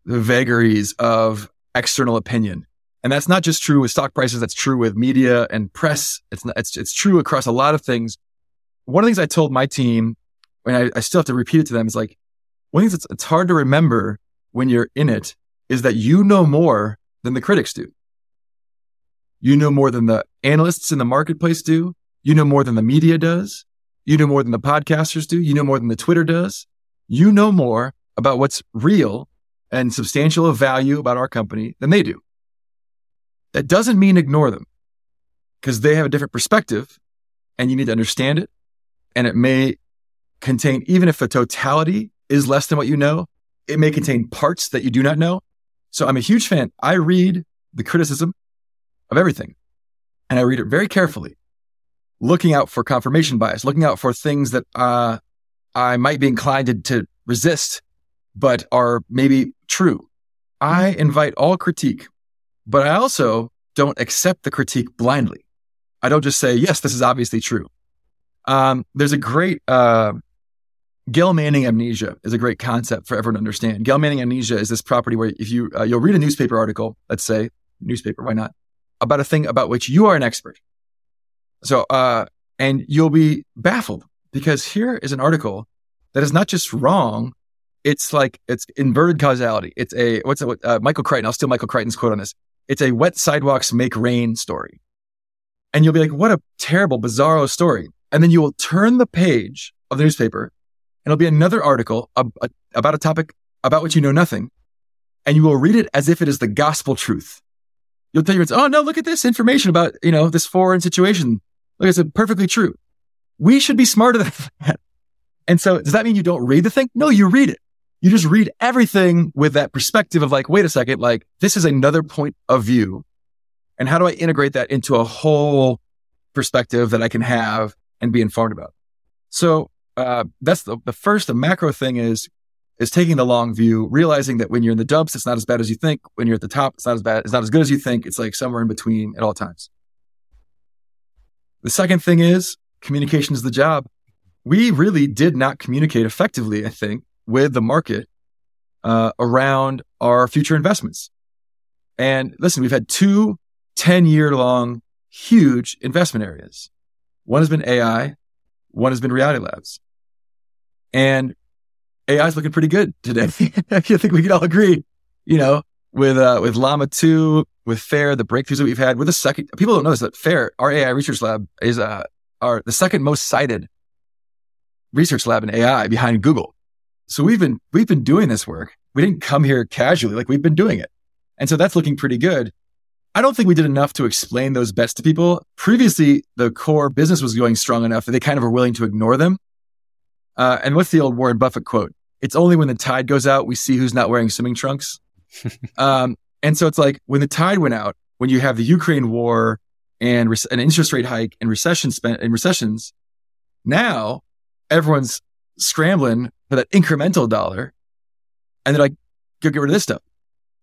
the vagaries of external opinion. And that's not just true with stock prices. That's true with media and press. It's, not, it's, it's true across a lot of things. One of the things I told my team, and I, I still have to repeat it to them, is like, one of the things that's hard to remember when you're in it is that you know more than the critics do. You know more than the analysts in the marketplace do. You know more than the media does. You know more than the podcasters do. You know more than the Twitter does. You know more about what's real and substantial of value about our company than they do. That doesn't mean ignore them because they have a different perspective and you need to understand it. And it may contain, even if the totality is less than what you know, it may contain parts that you do not know. So I'm a huge fan. I read the criticism of everything and I read it very carefully looking out for confirmation bias, looking out for things that uh, I might be inclined to, to resist, but are maybe true. I invite all critique, but I also don't accept the critique blindly. I don't just say, yes, this is obviously true. Um, there's a great, uh, Gell-Manning amnesia is a great concept for everyone to understand. Gail Manning amnesia is this property where if you, uh, you'll read a newspaper article, let's say, newspaper, why not, about a thing about which you are an expert. So, uh, and you'll be baffled because here is an article that is not just wrong. It's like, it's inverted causality. It's a, what's it, uh, Michael Crichton. I'll steal Michael Crichton's quote on this. It's a wet sidewalks make rain story. And you'll be like, what a terrible, bizarro story. And then you will turn the page of the newspaper and it'll be another article about a topic about which you know nothing. And you will read it as if it is the gospel truth. You'll tell your friends, oh no, look at this information about, you know, this foreign situation Look, it's perfectly true. We should be smarter than that. And so does that mean you don't read the thing? No, you read it. You just read everything with that perspective of like, wait a second, like this is another point of view. And how do I integrate that into a whole perspective that I can have and be informed about? So, uh, that's the, the first, the macro thing is, is taking the long view, realizing that when you're in the dumps, it's not as bad as you think. When you're at the top, it's not as bad, it's not as good as you think. It's like somewhere in between at all times. The second thing is communication is the job. We really did not communicate effectively, I think, with the market uh, around our future investments. And listen, we've had two 10 year long huge investment areas. One has been AI. One has been reality labs. And AI is looking pretty good today. I think we can all agree, you know, with, uh, with Llama 2 with FAIR, the breakthroughs that we've had. We're the second, people don't this, that FAIR, our AI research lab is, uh, our, the second most cited research lab in AI behind Google. So we've been, we've been doing this work. We didn't come here casually. Like we've been doing it. And so that's looking pretty good. I don't think we did enough to explain those bets to people. Previously, the core business was going strong enough that they kind of were willing to ignore them. Uh, and what's the old Warren Buffett quote? It's only when the tide goes out, we see who's not wearing swimming trunks. um, and so it's like when the tide went out, when you have the Ukraine war and re- an interest rate hike and recession spent and recessions, now everyone's scrambling for that incremental dollar. And they're like, go get rid of this stuff.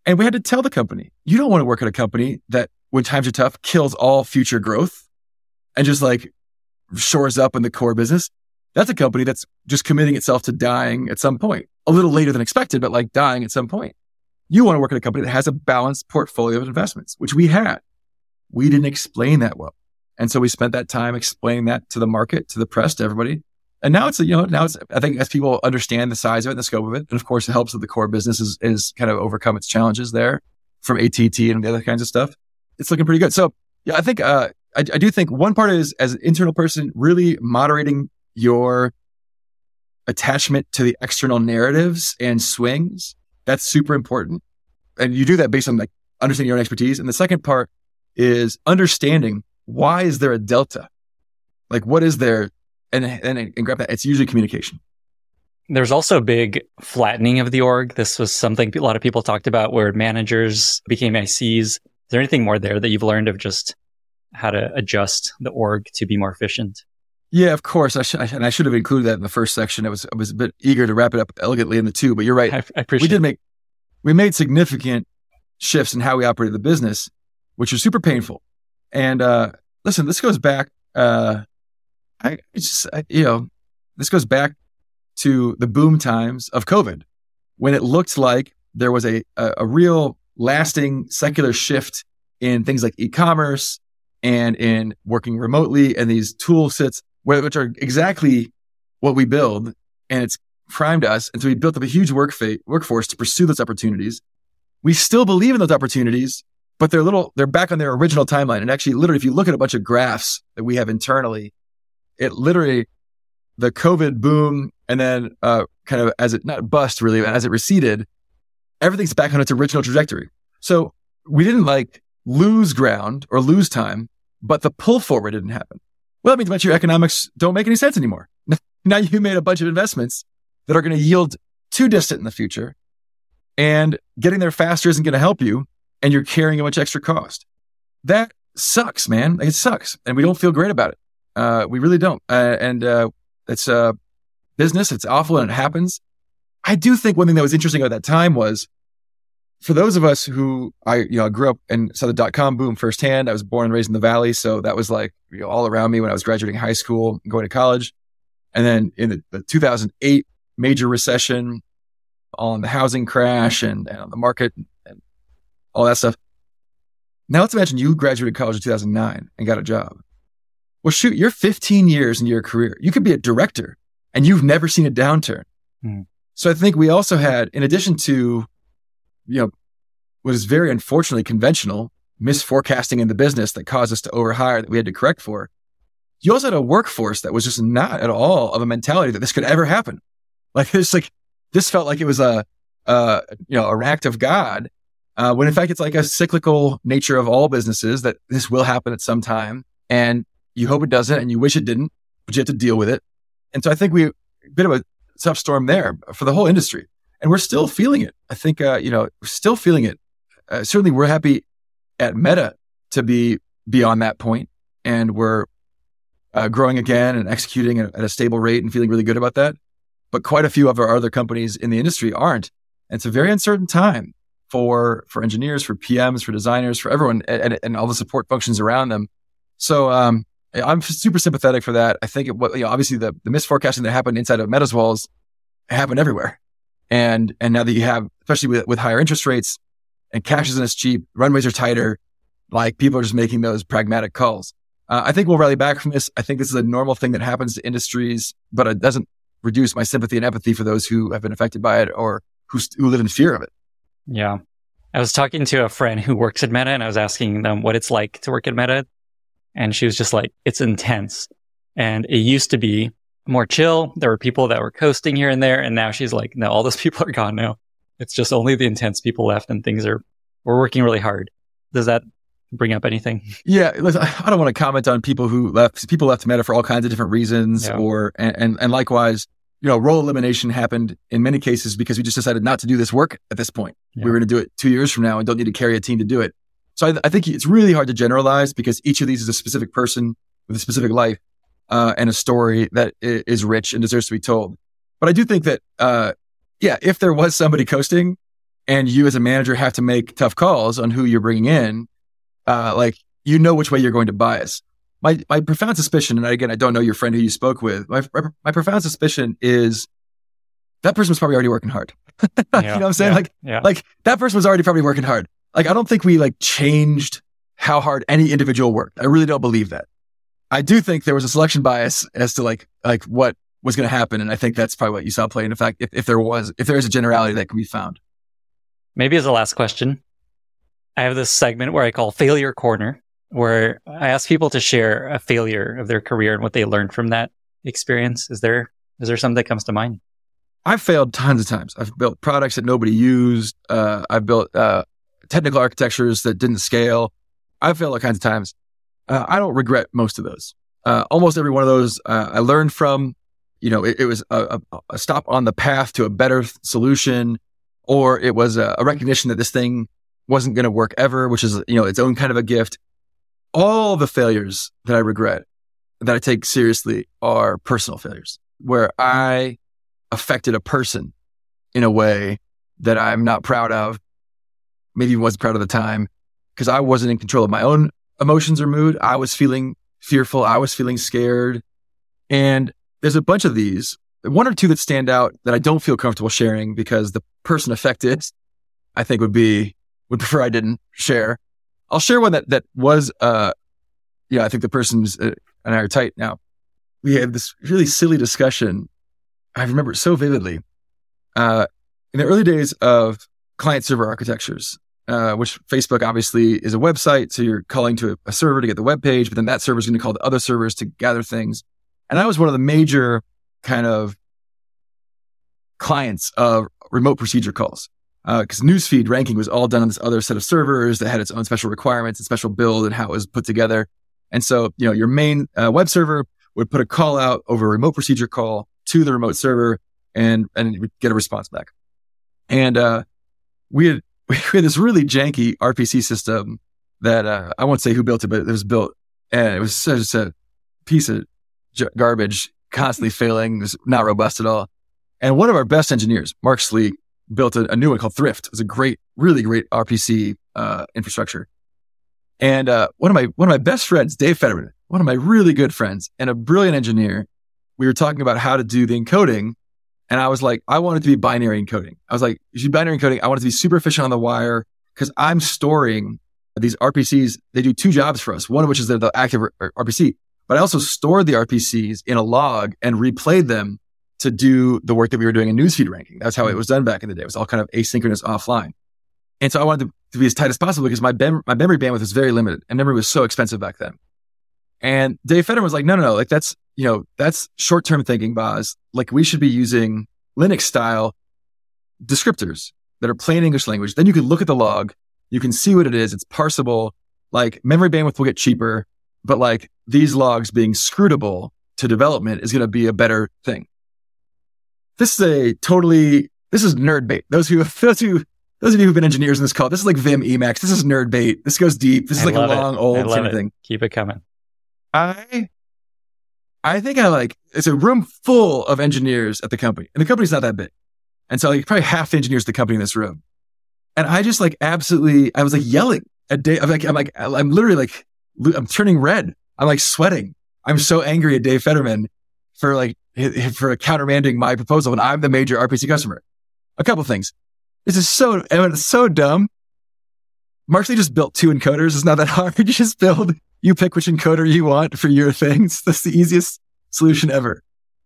And we had to tell the company, you don't want to work at a company that when times are tough kills all future growth and just like shores up in the core business. That's a company that's just committing itself to dying at some point, a little later than expected, but like dying at some point. You want to work at a company that has a balanced portfolio of investments, which we had. We didn't explain that well. And so we spent that time explaining that to the market, to the press, to everybody. And now it's, you know, now it's, I think as people understand the size of it and the scope of it, and of course it helps that the core business is, is kind of overcome its challenges there from ATT and the other kinds of stuff. It's looking pretty good. So yeah, I think, uh, I, I do think one part is as an internal person, really moderating your attachment to the external narratives and swings. That's super important. And you do that based on like understanding your own expertise. And the second part is understanding why is there a delta? Like what is there and, and, and grab that. It's usually communication. There's also a big flattening of the org. This was something a lot of people talked about where managers became ICs. Is there anything more there that you've learned of just how to adjust the org to be more efficient? Yeah, of course. I sh- and I should have included that in the first section. I was I was a bit eager to wrap it up elegantly in the two, but you're right. I, I appreciate. We did make we made significant shifts in how we operated the business, which was super painful. And uh, listen, this goes back uh, I just, I, you know, this goes back to the boom times of COVID when it looked like there was a, a, a real lasting secular shift in things like e-commerce and in working remotely and these tool sets, which are exactly what we build. And it's primed us. And so we built up a huge work fa- workforce to pursue those opportunities. We still believe in those opportunities, but they're little, they're back on their original timeline. And actually, literally, if you look at a bunch of graphs that we have internally, it literally the COVID boom and then uh, kind of as it not bust really, but as it receded, everything's back on its original trajectory. So we didn't like lose ground or lose time, but the pull forward didn't happen. Well, that means much your economics don't make any sense anymore. Now you made a bunch of investments that are going to yield too distant in the future and getting there faster isn't going to help you and you're carrying a much extra cost. That sucks, man. It sucks. And we don't feel great about it. Uh, we really don't. Uh, and uh, it's uh, business. It's awful and it happens. I do think one thing that was interesting at that time was for those of us who I, you know, grew up and saw the dot com boom firsthand. I was born and raised in the Valley. So that was like, you know, all around me when I was graduating high school going to college. And then in the, the 2008 major recession, on the housing crash and, and on the market and all that stuff. Now let's imagine you graduated college in 2009 and got a job. Well, shoot, you're 15 years into your career. You could be a director and you've never seen a downturn. Hmm. So I think we also had, in addition to, you know, what is very unfortunately conventional misforecasting in the business that caused us to overhire that we had to correct for. You also had a workforce that was just not at all of a mentality that this could ever happen. Like it's like, this felt like it was a, uh, you know, a act of God. Uh, when in fact, it's like a cyclical nature of all businesses that this will happen at some time. And you hope it doesn't and you wish it didn't, but you have to deal with it. And so I think we a bit of a tough storm there for the whole industry. And we're still feeling it. I think, uh, you know, we're still feeling it. Uh, certainly we're happy at Meta to be beyond that point and we're uh, growing again and executing at, a stable rate and feeling really good about that. But quite a few of our other companies in the industry aren't. And it's a very uncertain time for, for engineers, for PMs, for designers, for everyone and, and all the support functions around them. So, um, I'm super sympathetic for that. I think it, you know, obviously the, the misforecasting that happened inside of Meta's walls happened everywhere. And, and now that you have, especially with, with higher interest rates and cash isn't as cheap, runways are tighter, like people are just making those pragmatic calls. Uh, I think we'll rally back from this. I think this is a normal thing that happens to industries, but it doesn't reduce my sympathy and empathy for those who have been affected by it or who, who live in fear of it. Yeah. I was talking to a friend who works at Meta and I was asking them what it's like to work at Meta. And she was just like, it's intense. And it used to be more chill. There were people that were coasting here and there. And now she's like, no, all those people are gone now. It's just only the intense people left and things are, we're working really hard. Does that bring up anything? Yeah. Listen, I don't want to comment on people who left, people left Meta for all kinds of different reasons yeah. or, and, and, and likewise, you know, role elimination happened in many cases because we just decided not to do this work at this point. Yeah. We were going to do it two years from now and don't need to carry a team to do it. So I, I, think it's really hard to generalize because each of these is a specific person with a specific life uh, and a story that is rich and deserves to be told. But I do think that, uh, yeah, if there was somebody coasting and you as a manager have to make tough calls on who you're bringing in, uh, like you know which way you're going to bias my my profound suspicion, and again, I don't know your friend who you spoke with. My my profound suspicion is that person was probably already working hard. Yeah, you know what I'm saying? Yeah, like, yeah. like that person was already probably working hard. Like, I don't think we like changed how hard any individual worked. I really don't believe that. I do think there was a selection bias as to like like what was going to happen, and I think that's probably what you saw play. In fact, if, if there was, if there is a generality that can be found. Maybe as a last question, I have this segment where I call Failure Corner, where I ask people to share a failure of their career and what they learned from that experience. Is there is there something that comes to mind? I've failed tons of times. I've built products that nobody used. Uh, I've built uh, technical architectures that didn't scale. I've failed all kinds of times. Uh, I don't regret most of those. Uh, almost every one of those uh, I learned from. You know, it, it was a, a, a, stop on the path to a better solution, or it was a, a recognition that this thing wasn't going to work ever, which is you know its own kind of a gift all the failures that I regret that I take seriously are personal failures where I affected a person in a way that I'm not proud of, maybe wasn't proud of the time because I wasn't in control of my own emotions or mood. I was feeling fearful. I was feeling scared. And there's a bunch of these, one or two that stand out that I don't feel comfortable sharing because the person affected, I think would be, would prefer I didn't share. I'll share one that that was, uh, yeah, I think the person's uh, and I are tight now. We had this really silly discussion. I remember it so vividly. Uh, in the early days of client server architectures, uh, which Facebook obviously is a website, so you're calling to a, a server to get the web page, but then that server is going to call the other servers to gather things. And I was one of the major kind of clients of remote procedure calls because uh, newsfeed ranking was all done on this other set of servers that had its own special requirements and special build and how it was put together. And so, you know, your main uh, web server would put a call out over a remote procedure call to the remote server and, and get a response back. And, uh, we had, we had this really janky RPC system that, uh, I won't say who built it, but it was built and it was such a piece of j- garbage, constantly failing. Was not robust at all. And one of our best engineers, Mark Slee, built a, a, new one called Thrift. It was a great, really great RPC uh, infrastructure. And uh, one of my one of my best friends, Dave Fetterman, one of my really good friends, and a brilliant engineer. We were talking about how to do the encoding, and I was like, I want it to be binary encoding. I was like, you binary encoding, I want it to be super efficient on the wire because I'm storing these RPCs. They do two jobs for us. One of which is the active RPC, but I also stored the RPCs in a log and replayed them to do the work that we were doing in newsfeed ranking. That's how it was done back in the day. It was all kind of asynchronous offline. And so I wanted to, be as tight as possible because my, bem- my memory bandwidth was very limited and memory was so expensive back then. And Dave Fetterman was like, no, no, no, like that's, you know, that's short term thinking, Boz. Like we should be using Linux style descriptors that are plain English language. Then you can look at the log. You can see what it is. It's parsable. Like memory bandwidth will get cheaper, but like these logs being scrutable to development is going to be a better thing this is a totally this is nerd bait. Those who those who those of you who've been engineers in this call, this is like Vim Emacs. This is nerd bait. This goes deep. This is I like a long it. old kind of thing. Keep it coming. I I think I like it's a room full of engineers at the company, and the company's not that big, and so like probably half the engineers at the company in this room, and I just like absolutely I was like yelling at Dave. I'm like I'm like I'm literally like I'm turning red. I'm like sweating. I'm so angry at Dave Fetterman for like for countermanding my proposal when I'm the major RPC customer. A couple things. This is so it's so dumb. Mark Slee just built two encoders. It's not that hard. You just build. You pick which encoder you want for your things. That's the easiest solution ever.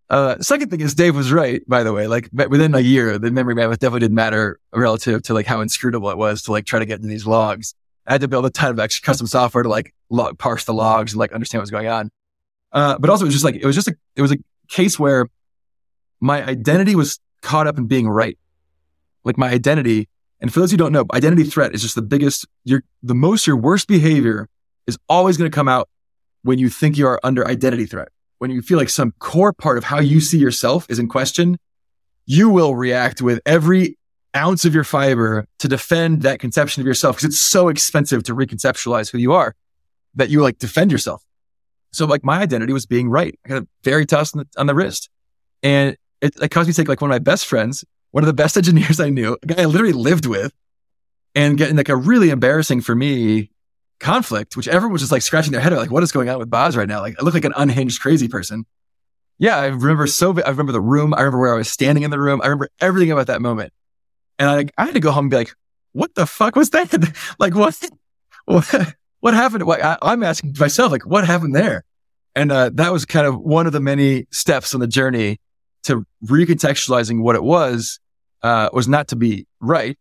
Uh, second thing is Dave was right, by the way. Like within a year, the memory bandwidth definitely didn't matter relative to like how inscrutable it was to like try to get into these logs. I had to build a ton of extra custom software to like log, parse the logs and like understand what's going on. Uh, but also it was just like, it was just a, it was a case where my identity was caught up in being right. Like my identity. And for those who don't know, identity threat is just the biggest, your, the most your worst behavior is always going to come out when you think you are under identity threat. When you feel like some core part of how you see yourself is in question, you will react with every ounce of your fiber to defend that conception of yourself because it's so expensive to reconceptualize who you are that you like defend yourself. So like my identity was being right. I got a very toss on the, on the wrist and it, it caused me to take like one of my best friends, one of the best engineers I knew, a guy I literally lived with and getting like a really embarrassing for me conflict, which everyone was just like scratching their head like, what is going on with Boz right now? Like I look like an unhinged crazy person. Yeah, I remember so, I remember the room. I remember where I was standing in the room. I remember everything about that moment. And I, I had to go home and be like, what the fuck was that? like, what, what, what happened? I, I'm asking myself, like, what happened there? And uh, that was kind of one of the many steps on the journey to recontextualizing what it was, uh, was not to be right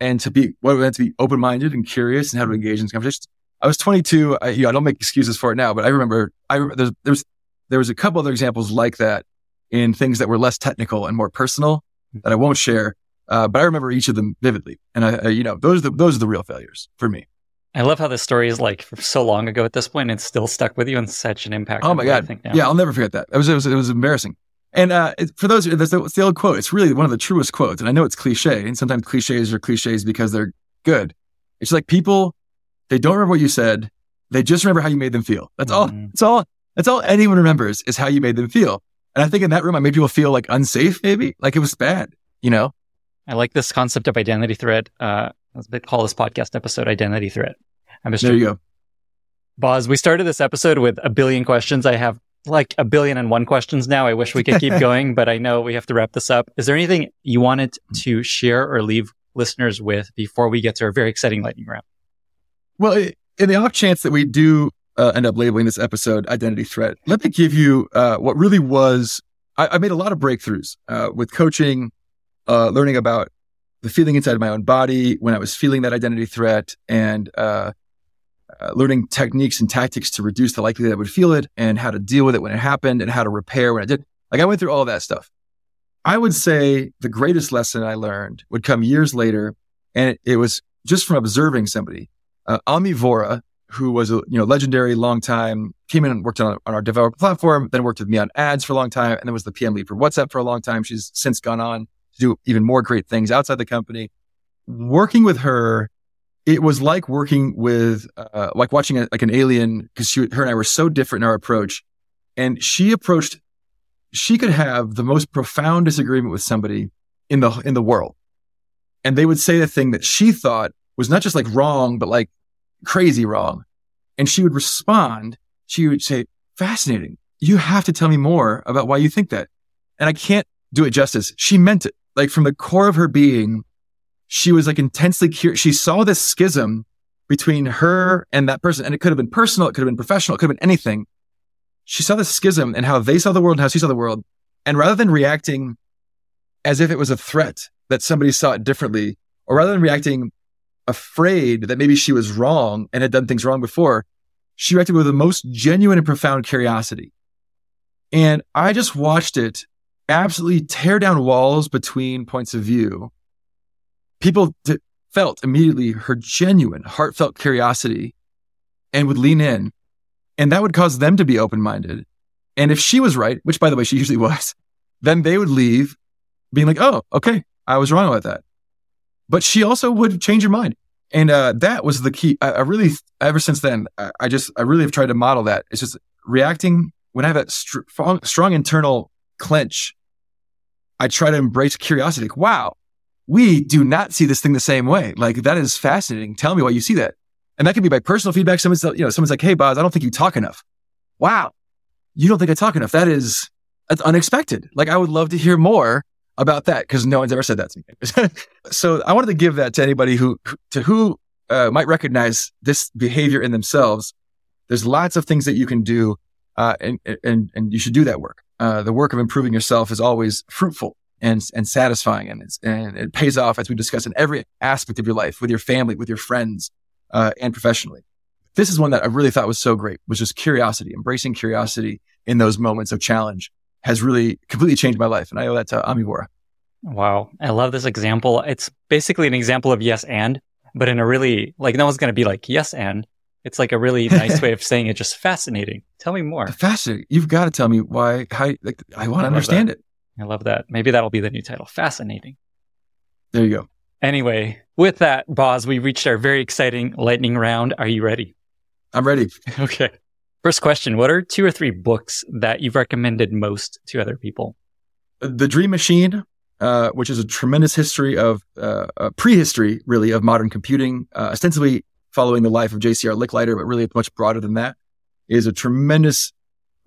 and to be, what meant to be open minded and curious and how to engage in conversations. I was 22. I, you know, I don't make excuses for it now, but I remember, I there's, there was, there was a couple other examples like that in things that were less technical and more personal that I won't share. Uh, but I remember each of them vividly. And I, I, you know, those are the, those are the real failures for me. I love how this story is like so long ago at this and It's still stuck with you and such an impact. Oh my God. Yeah. I'll never forget that. It was, it was, it was embarrassing. And uh, for those, that's the, the old quote. It's really one of the truest quotes. And I know it's cliche, and sometimes cliches are cliches because they're good. It's like people, they don't remember what you said. They just remember how you made them feel. That's mm-hmm. all. That's all. That's all anyone remembers is how you made them feel. And I think in that room, I made people feel like unsafe, maybe like it was bad, you know? I like this concept of identity threat. Uh, let's call this podcast episode identity threat. I'm just there you go. Boz, we started this episode with a billion questions. I have like a billion and one questions now. I wish we could keep going, but I know we have to wrap this up. Is there anything you wanted to share or leave listeners with before we get to our very exciting lightning round? Well, in the off chance that we do uh, end up labeling this episode identity threat, let me give you uh, what really was. I, I, made a lot of breakthroughs uh, with coaching, uh, learning about the feeling inside my own body when I was feeling that identity threat, and uh, learning techniques and tactics to reduce the likelihood that I would feel it and how to deal with it when it happened and how to repair when I did. Like I went through all that stuff. I would say the greatest lesson I learned would come years later. And it, it was just from observing somebody, uh, Ami Vora, who was a you know legendary long time, came in and worked on, on our developer platform, then worked with me on ads for a long time, and then was the PM lead for WhatsApp for a long time. She's since gone on to do even more great things outside the company. Working with her it was like working with, uh, like watching a, like an alien because she, her and I were so different in our approach. And she approached, she could have the most profound disagreement with somebody in the, in the world. And they would say the thing that she thought was not just like wrong, but like crazy wrong. And she would respond. She would say, fascinating. You have to tell me more about why you think that. And I can't do it justice. She meant it. Like from the core of her being, she was like intensely curious. She saw this schism between her and that person. And it could have been personal. It could have been professional. It could have been anything. She saw the schism and how they saw the world and how she saw the world. And rather than reacting as if it was a threat that somebody saw it differently, or rather than reacting afraid that maybe she was wrong and had done things wrong before, she reacted with the most genuine and profound curiosity. And I just watched it absolutely tear down walls between points of view people felt immediately her genuine, heartfelt curiosity and would lean in. And that would cause them to be open minded. And if she was right, which by the way, she usually was, then they would leave being like, oh, okay, I was wrong about that. But she also would change her mind. And uh, that was the key. I, I really, ever since then, I, I, just, I really have tried to model that. It's just reacting when I have that strong, strong internal clench. I try to embrace curiosity. Like, wow, we do not see this thing the same way. Like that is fascinating. Tell me why you see that. And that can be by personal feedback. Someone's, you know, someone's like, Hey, Boz, I don't think you talk enough. Wow. You don't think I talk enough. That is, that's unexpected. Like I would love to hear more about that because no one's ever said that to me. so I wanted to give that to anybody who, to who uh, might recognize this behavior in themselves. There's lots of things that you can do. Uh, and, and, and you should do that work. uh, the work of improving yourself is always fruitful and, and satisfying. And, and it pays off, as we discussed, in every aspect of your life, with your family, with your friends, uh, and professionally. This is one that I really thought was so great, was just curiosity, embracing curiosity in those moments of challenge has really completely changed my life. And I owe that to Ami Vora. Wow. I love this example. It's basically an example of yes and, but in a really, like, no one's going to be like, yes and. It's like a really nice way of saying it, just fascinating. Tell me more. Fascinating. You've got to tell me why, how, like, I want to understand that. it. I love that. Maybe that'll be the new title. Fascinating. There you go. Anyway, with that, Boz, we reached our very exciting lightning round. Are you ready? I'm ready. Okay. First question What are two or three books that you've recommended most to other people? The Dream Machine, uh, which is a tremendous history of uh, prehistory, really, of modern computing, uh, ostensibly following the life of J.C.R. Licklider, but really it's much broader than that, is a tremendous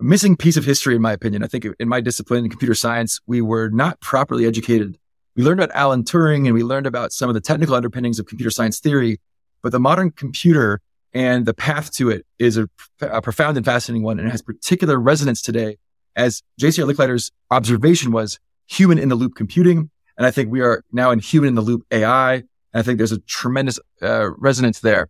missing piece of history, in my opinion. I think in my discipline in computer science, we were not properly educated. We learned about Alan Turing and we learned about some of the technical underpinnings of computer science theory, but the modern computer and the path to it is a, a profound and fascinating one and it has particular resonance today as JCR Licklider's observation was human in the loop computing. And I think we are now in human in the loop AI. And I think there's a tremendous uh, resonance there.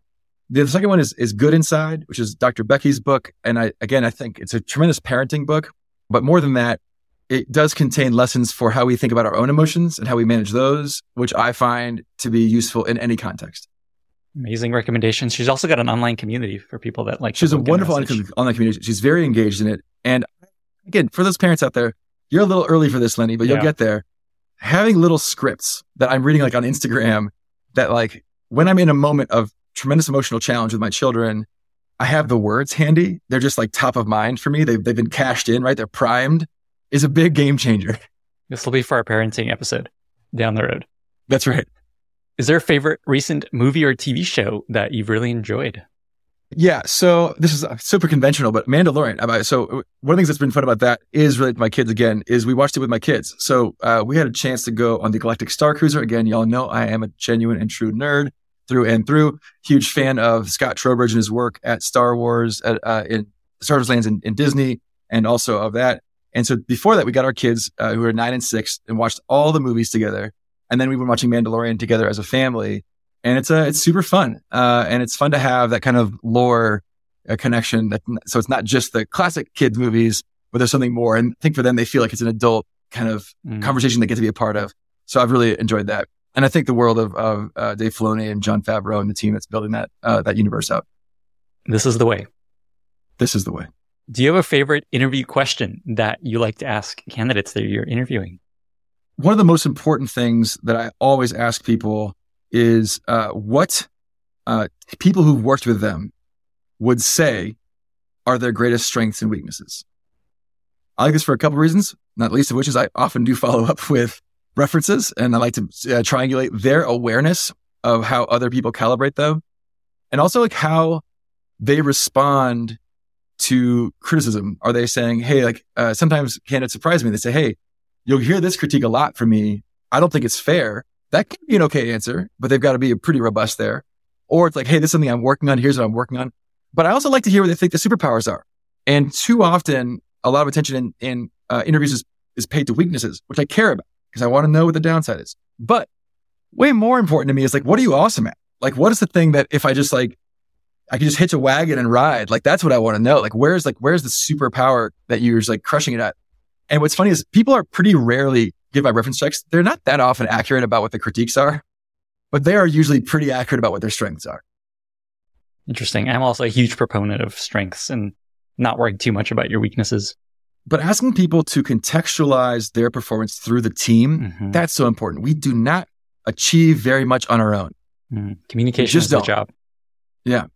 The second one is, is Good Inside, which is Dr. Becky's book. And I, again, I think it's a tremendous parenting book, but more than that, it does contain lessons for how we think about our own emotions and how we manage those, which I find to be useful in any context. Amazing recommendations. She's also got an online community for people that like. She's a wonderful online community. She's very engaged in it. And again, for those parents out there, you're a little early for this, Lenny, but you'll yeah. get there. Having little scripts that I'm reading like on Instagram that like when I'm in a moment of tremendous emotional challenge with my children, I have the words handy. They're just like top of mind for me. They've, they've been cached in, right? They're primed is a big game changer. This will be for our parenting episode down the road. That's right. Is there a favorite recent movie or TV show that you've really enjoyed? Yeah. So this is super conventional, but Mandalorian. So one of the things that's been fun about that is related to my kids again, is we watched it with my kids. So uh, we had a chance to go on the Galactic Star Cruiser. Again, y'all know I am a genuine and true nerd through and through. Huge fan of Scott Trowbridge and his work at Star Wars, at, uh, in Star Wars Lands in, in, Disney, and also of that. And so before that, we got our kids uh, who are nine and six and watched all the movies together. And then we've been watching Mandalorian together as a family. And it's a, uh, it's super fun. Uh, and it's fun to have that kind of lore uh, connection. That, so it's not just the classic kids movies, but there's something more. And I think for them, they feel like it's an adult kind of mm. conversation they get to be a part of. So I've really enjoyed that. And I think the world of, of uh, Dave Filoni and Jon Favreau and the team that's building that, uh, that universe out. This is the way. This is the way. Do you have a favorite interview question that you like to ask candidates that you're interviewing? one of the most important things that I always ask people is uh, what uh, people who've worked with them would say are their greatest strengths and weaknesses. I like this for a couple of reasons, not least of which is I often do follow up with references and I like to uh, triangulate their awareness of how other people calibrate them and also like how they respond to criticism. Are they saying, Hey, like, uh, sometimes candidates surprise me. They say, Hey, You'll hear this critique a lot from me. I don't think it's fair. That can be an okay answer, but they've got to be pretty robust there. Or it's like, hey, this is something I'm working on. Here's what I'm working on. But I also like to hear what they think the superpowers are. And too often, a lot of attention in, in uh, interviews is, is paid to weaknesses, which I care about because I want to know what the downside is. But way more important to me is like, what are you awesome at? Like, what is the thing that if I just like, I can just hitch a wagon and ride? Like, that's what I want to know. Like, where's like, where's the superpower that you're just like crushing it at? And what's funny is people are pretty rarely give my reference checks. They're not that often accurate about what the critiques are, but they are usually pretty accurate about what their strengths are. Interesting. I'm also a huge proponent of strengths and not worrying too much about your weaknesses. But asking people to contextualize their performance through the team, mm-hmm. that's so important. We do not achieve very much on our own. Mm. Communication is the job. Yeah.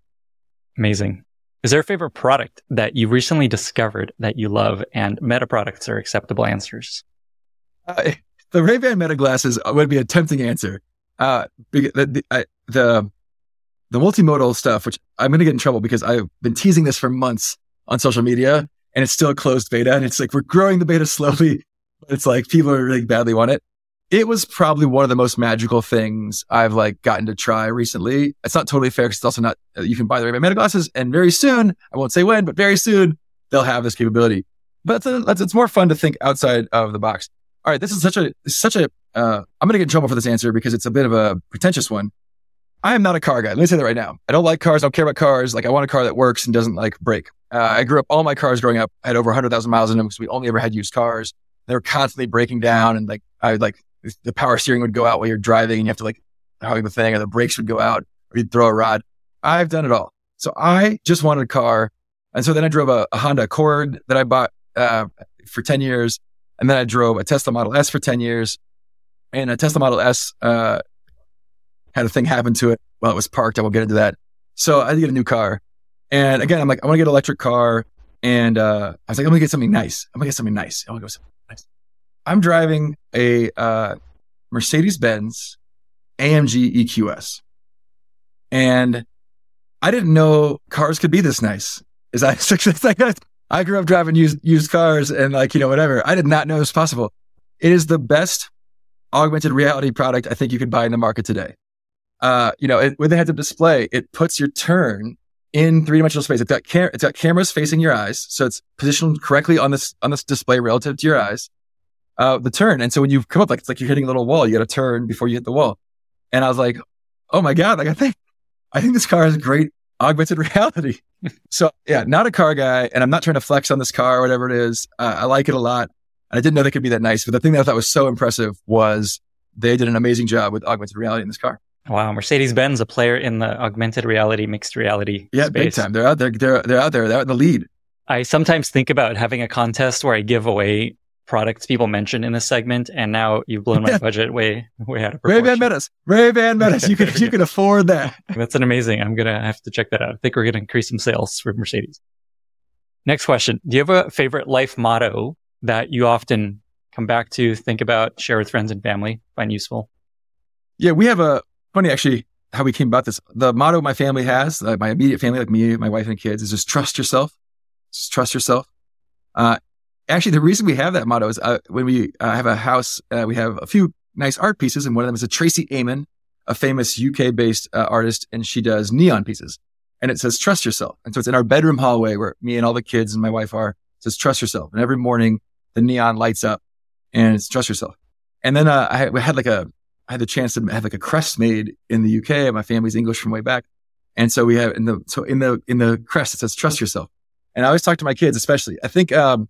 Amazing. Is there a favorite product that you recently discovered that you love and meta products are acceptable answers? Uh, the Ray-Ban meta glasses would be a tempting answer. Uh, the, the, I, the, the multimodal stuff, which I'm going to get in trouble because I've been teasing this for months on social media and it's still a closed beta. And it's like, we're growing the beta slowly, but it's like people are really badly want it it was probably one of the most magical things I've like gotten to try recently. It's not totally fair because it's also not, uh, you can buy the Ray-Ban Meta glasses and very soon, I won't say when, but very soon they'll have this capability. but it's, it's more fun to think outside of the box. All right, this is such a such a. Uh, I'm going to get in trouble for this answer because it's a bit of a pretentious one. I am not a car guy. Let me say that right now. I don't like cars. I don't care about cars. Like I want a car that works and doesn't like break. Uh, I grew up, all my cars growing up had over 100,000 miles in them because we only ever had used cars. They were constantly breaking down and like, I like the power steering would go out while you're driving and you have to like hug the thing or the brakes would go out or you'd throw a rod. I've done it all. So I just wanted a car. And so then I drove a, a Honda Accord that I bought, uh, for 10 years. And then I drove a Tesla Model S for 10 years and a Tesla Model S, uh, had a thing happen to it while it was parked. I will get into that. So I had to get a new car. And again, I'm like, I want to get an electric car. And uh, I was like, I'm to get something nice. I'm to get something nice. I want to go something nice. I'm driving a uh, Mercedes Benz AMG EQS. And I didn't know cars could be this nice. Is I, like, I grew up driving used, used cars and like, you know, whatever. I did not know it was possible. It is the best augmented reality product I think you could buy in the market today uh, you know, it, with the heads up display, it puts your turn in three dimensional space. It's got, cam- it's got cameras facing your eyes. So it's positioned correctly on this, on this display relative to your eyes. Uh, the turn. And so when you come up, like, it's like you're hitting a little wall. You got to turn before you hit the wall. And I was like, oh my God, like I think, I think this car has great augmented reality. so yeah, not a car guy. And I'm not trying to flex on this car or whatever it is. Uh, I like it a lot. And I didn't know they could be that nice. But the thing that I thought was so impressive was they did an amazing job with augmented reality in this car. Wow, Mercedes Benz, a player in the augmented reality, mixed reality. Yeah, space. big time. They're out there. They're they're out there. They're out in the lead. I sometimes think about having a contest where I give away products people mentioned in this segment, and now you've blown my budget way way out of proportion. Ray-Ban Metas, Ray-Ban Metas. You can you can afford that. That's an amazing. I'm gonna have to check that out. I think we're gonna increase some sales for Mercedes. Next question: Do you have a favorite life motto that you often come back to, think about, share with friends and family, find useful? Yeah, we have a funny actually how we came about this. The motto my family has, uh, my immediate family, like me, my wife and kids, is just trust yourself. Just trust yourself. Uh, actually, the reason we have that motto is uh, when we uh, have a house, uh, we have a few nice art pieces, and one of them is a Tracey Emin, a famous UK based uh, artist, and she does neon pieces. And it says, trust yourself. And so it's in our bedroom hallway where me and all the kids and my wife are. It says, trust yourself. And every morning the neon lights up and it's trust yourself. And then I had like a I had the chance to have like a crest made in the UK. My family's English from way back. And so we have in the, so in the, in the crest, it says trust yourself. And I always talk to my kids, especially. I think, um,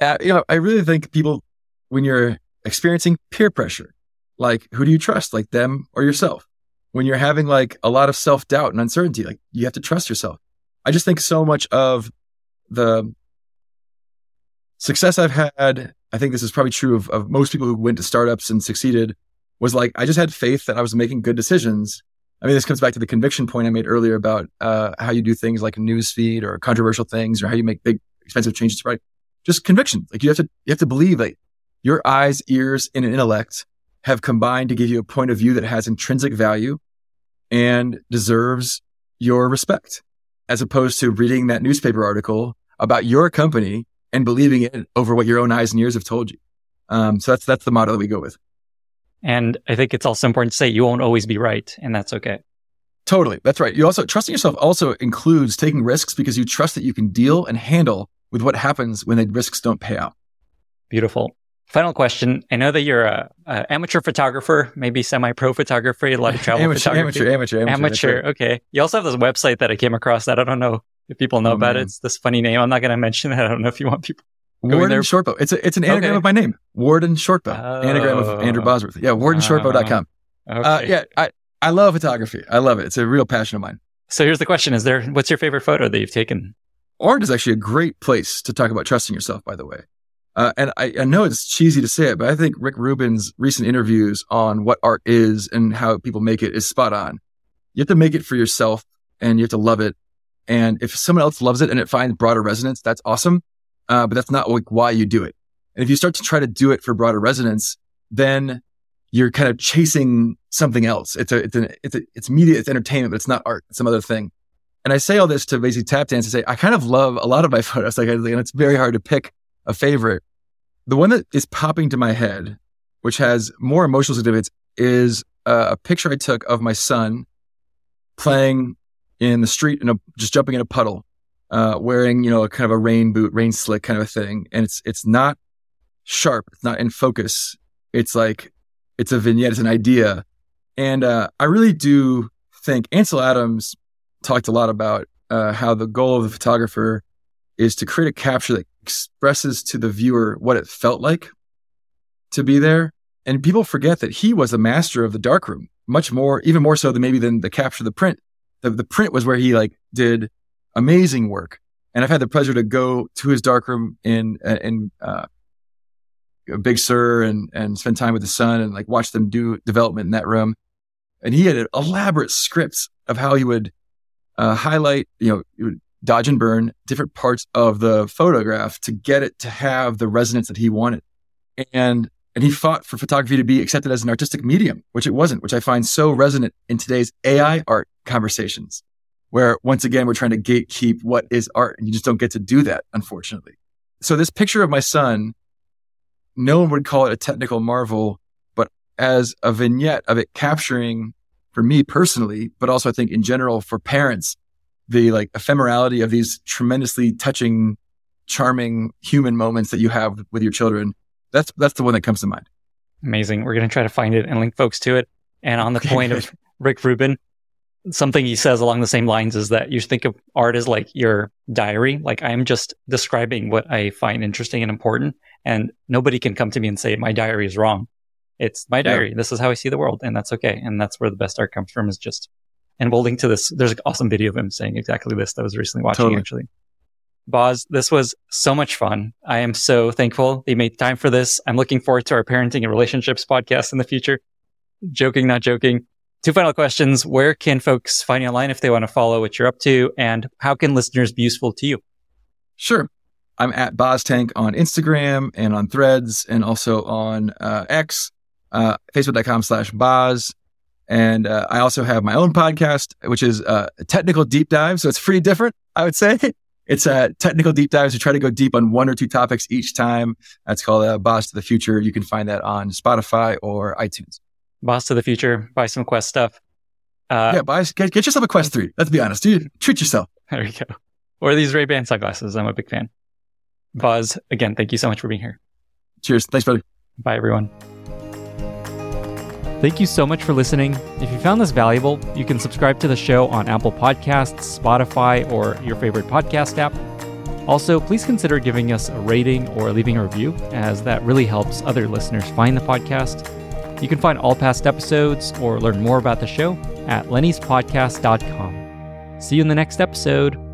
uh, you know, I really think people, when you're experiencing peer pressure, like who do you trust, like them or yourself? When you're having like a lot of self doubt and uncertainty, like you have to trust yourself. I just think so much of the success I've had. I think this is probably true of, of most people who went to startups and succeeded was like, I just had faith that I was making good decisions. I mean, this comes back to the conviction point I made earlier about uh, how you do things like newsfeed or controversial things or how you make big, expensive changes product. Just conviction. Like you have to, you have to believe that your eyes, ears, and intellect have combined to give you a point of view that has intrinsic value and deserves your respect, as opposed to reading that newspaper article about your company and believing it over what your own eyes and ears have told you. Um, so that's that's the model that we go with. And I think it's also important to say you won't always be right, and that's okay. Totally. That's right. You also trusting yourself also includes taking risks because you trust that you can deal and handle with what happens when the risks don't pay out. Beautiful. Final question. I know that you're a, a amateur photographer, maybe semi-pro photographer, a lot of travel amateur, photography. Amateur, amateur, amateur. Amateur. Right. Okay. You also have this website that I came across that I don't know if people know oh, about man. it. It's this funny name. I'm not going to mention it. I don't know if you want people Warden. Shortbow. It's a, it's an anagram okay. of my name. Warden Shortbow. Oh. Anagram of Andrew Bosworth. Yeah, wardenshortbow.com. Uh, okay. Uh, yeah, I, I love photography. I love it. It's a real passion of mine. So here's the question. Is there, what's your favorite photo that you've taken? Art is actually a great place to talk about trusting yourself, by the way. Uh, and I, I know it's cheesy to say it, but I think Rick Rubin's recent interviews on what art is and how people make it is spot on. You have to make it for yourself and you have to love it. And if someone else loves it and it finds broader resonance, that's awesome uh, but that's not like why you do it. And if you start to try to do it for broader resonance, then you're kind of chasing something else. It's a, it's an, it's a, it's media, it's entertainment, but it's not art. It's some other thing. And I say all this to basically tap dance and say, I kind of love a lot of my photos. Like, and it's very hard to pick a favorite. The one that is popping to my head, which has more emotional significance is a picture I took of my son playing in the street and just jumping in a puddle uh, wearing you know a kind of a rain boot, rain slick kind of a thing, and it's it's not sharp, it's not in focus. It's like it's a vignette, it's an idea, and uh, I really do think Ansel Adams talked a lot about uh, how the goal of the photographer is to create a capture that expresses to the viewer what it felt like to be there. And people forget that he was a master of the darkroom, much more, even more so than maybe than the capture the print. The, the print was where he like did amazing work. And I've had the pleasure to go to his darkroom in, in, uh, Big Sur and, and spend time with his son and like watch them do development in that room. And he had elaborate scripts of how he would uh, highlight, you know, dodge and burn different parts of the photograph to get it to have the resonance that he wanted. And and he fought for photography to be accepted as an artistic medium, which it wasn't, which I find so resonant in today's AI art conversations, where once again we're trying to gatekeep what is art, and you just don't get to do that, unfortunately. So this picture of my son, no one would call it a technical marvel, but as a vignette of it capturing for me personally, but also I think in general for parents, the like ephemerality of these tremendously touching, charming human moments that you have with your children. That's that's the one that comes to mind. Amazing. We're going to try to find it and link folks to it. And on the point of Rick Rubin, something he says along the same lines is that you think of art as like your diary. Like I'm just describing what I find interesting and important. And nobody can come to me and say my diary is wrong. It's my diary. Yeah. This is how I see the world, and that's okay. And that's where the best art comes from is just. And we'll link to this. There's an awesome video of him saying exactly this that I was recently watching totally. actually. Boz, this was so much fun. I am so thankful they made time for this. I'm looking forward to our parenting and relationships podcast in the future. Joking, not joking. Two final questions. Where can folks find you online if they want to follow what you're up to? And how can listeners be useful to you? Sure. I'm at Boz Tank on Instagram and on threads and also on uh, X uh, facebook.com slash Boz. And uh, I also have my own podcast, which is uh, a technical deep dive. So it's pretty different, I would say. It's a technical deep dives. We try to go deep on one or two topics each time. That's called uh, Boz to the Future. You can find that on Spotify or iTunes. Boz to the Future. Buy some Quest stuff. Uh, yeah, buy, get, get yourself a Quest 3. Let's be honest. Dude, treat yourself. There you go. Or these Ray-Ban sunglasses. I'm a big fan. Boz, again, thank you so much for being here. Cheers. Thanks, buddy. Bye, everyone. Thank you so much for listening. If you found this valuable, you can subscribe to the show on Apple Podcasts, Spotify, or your favorite podcast app. Also, please consider giving us a rating or leaving a review, as that really helps other listeners find the podcast. You can find all past episodes or learn more about the show at lennyspodcast.com. See you in the next episode.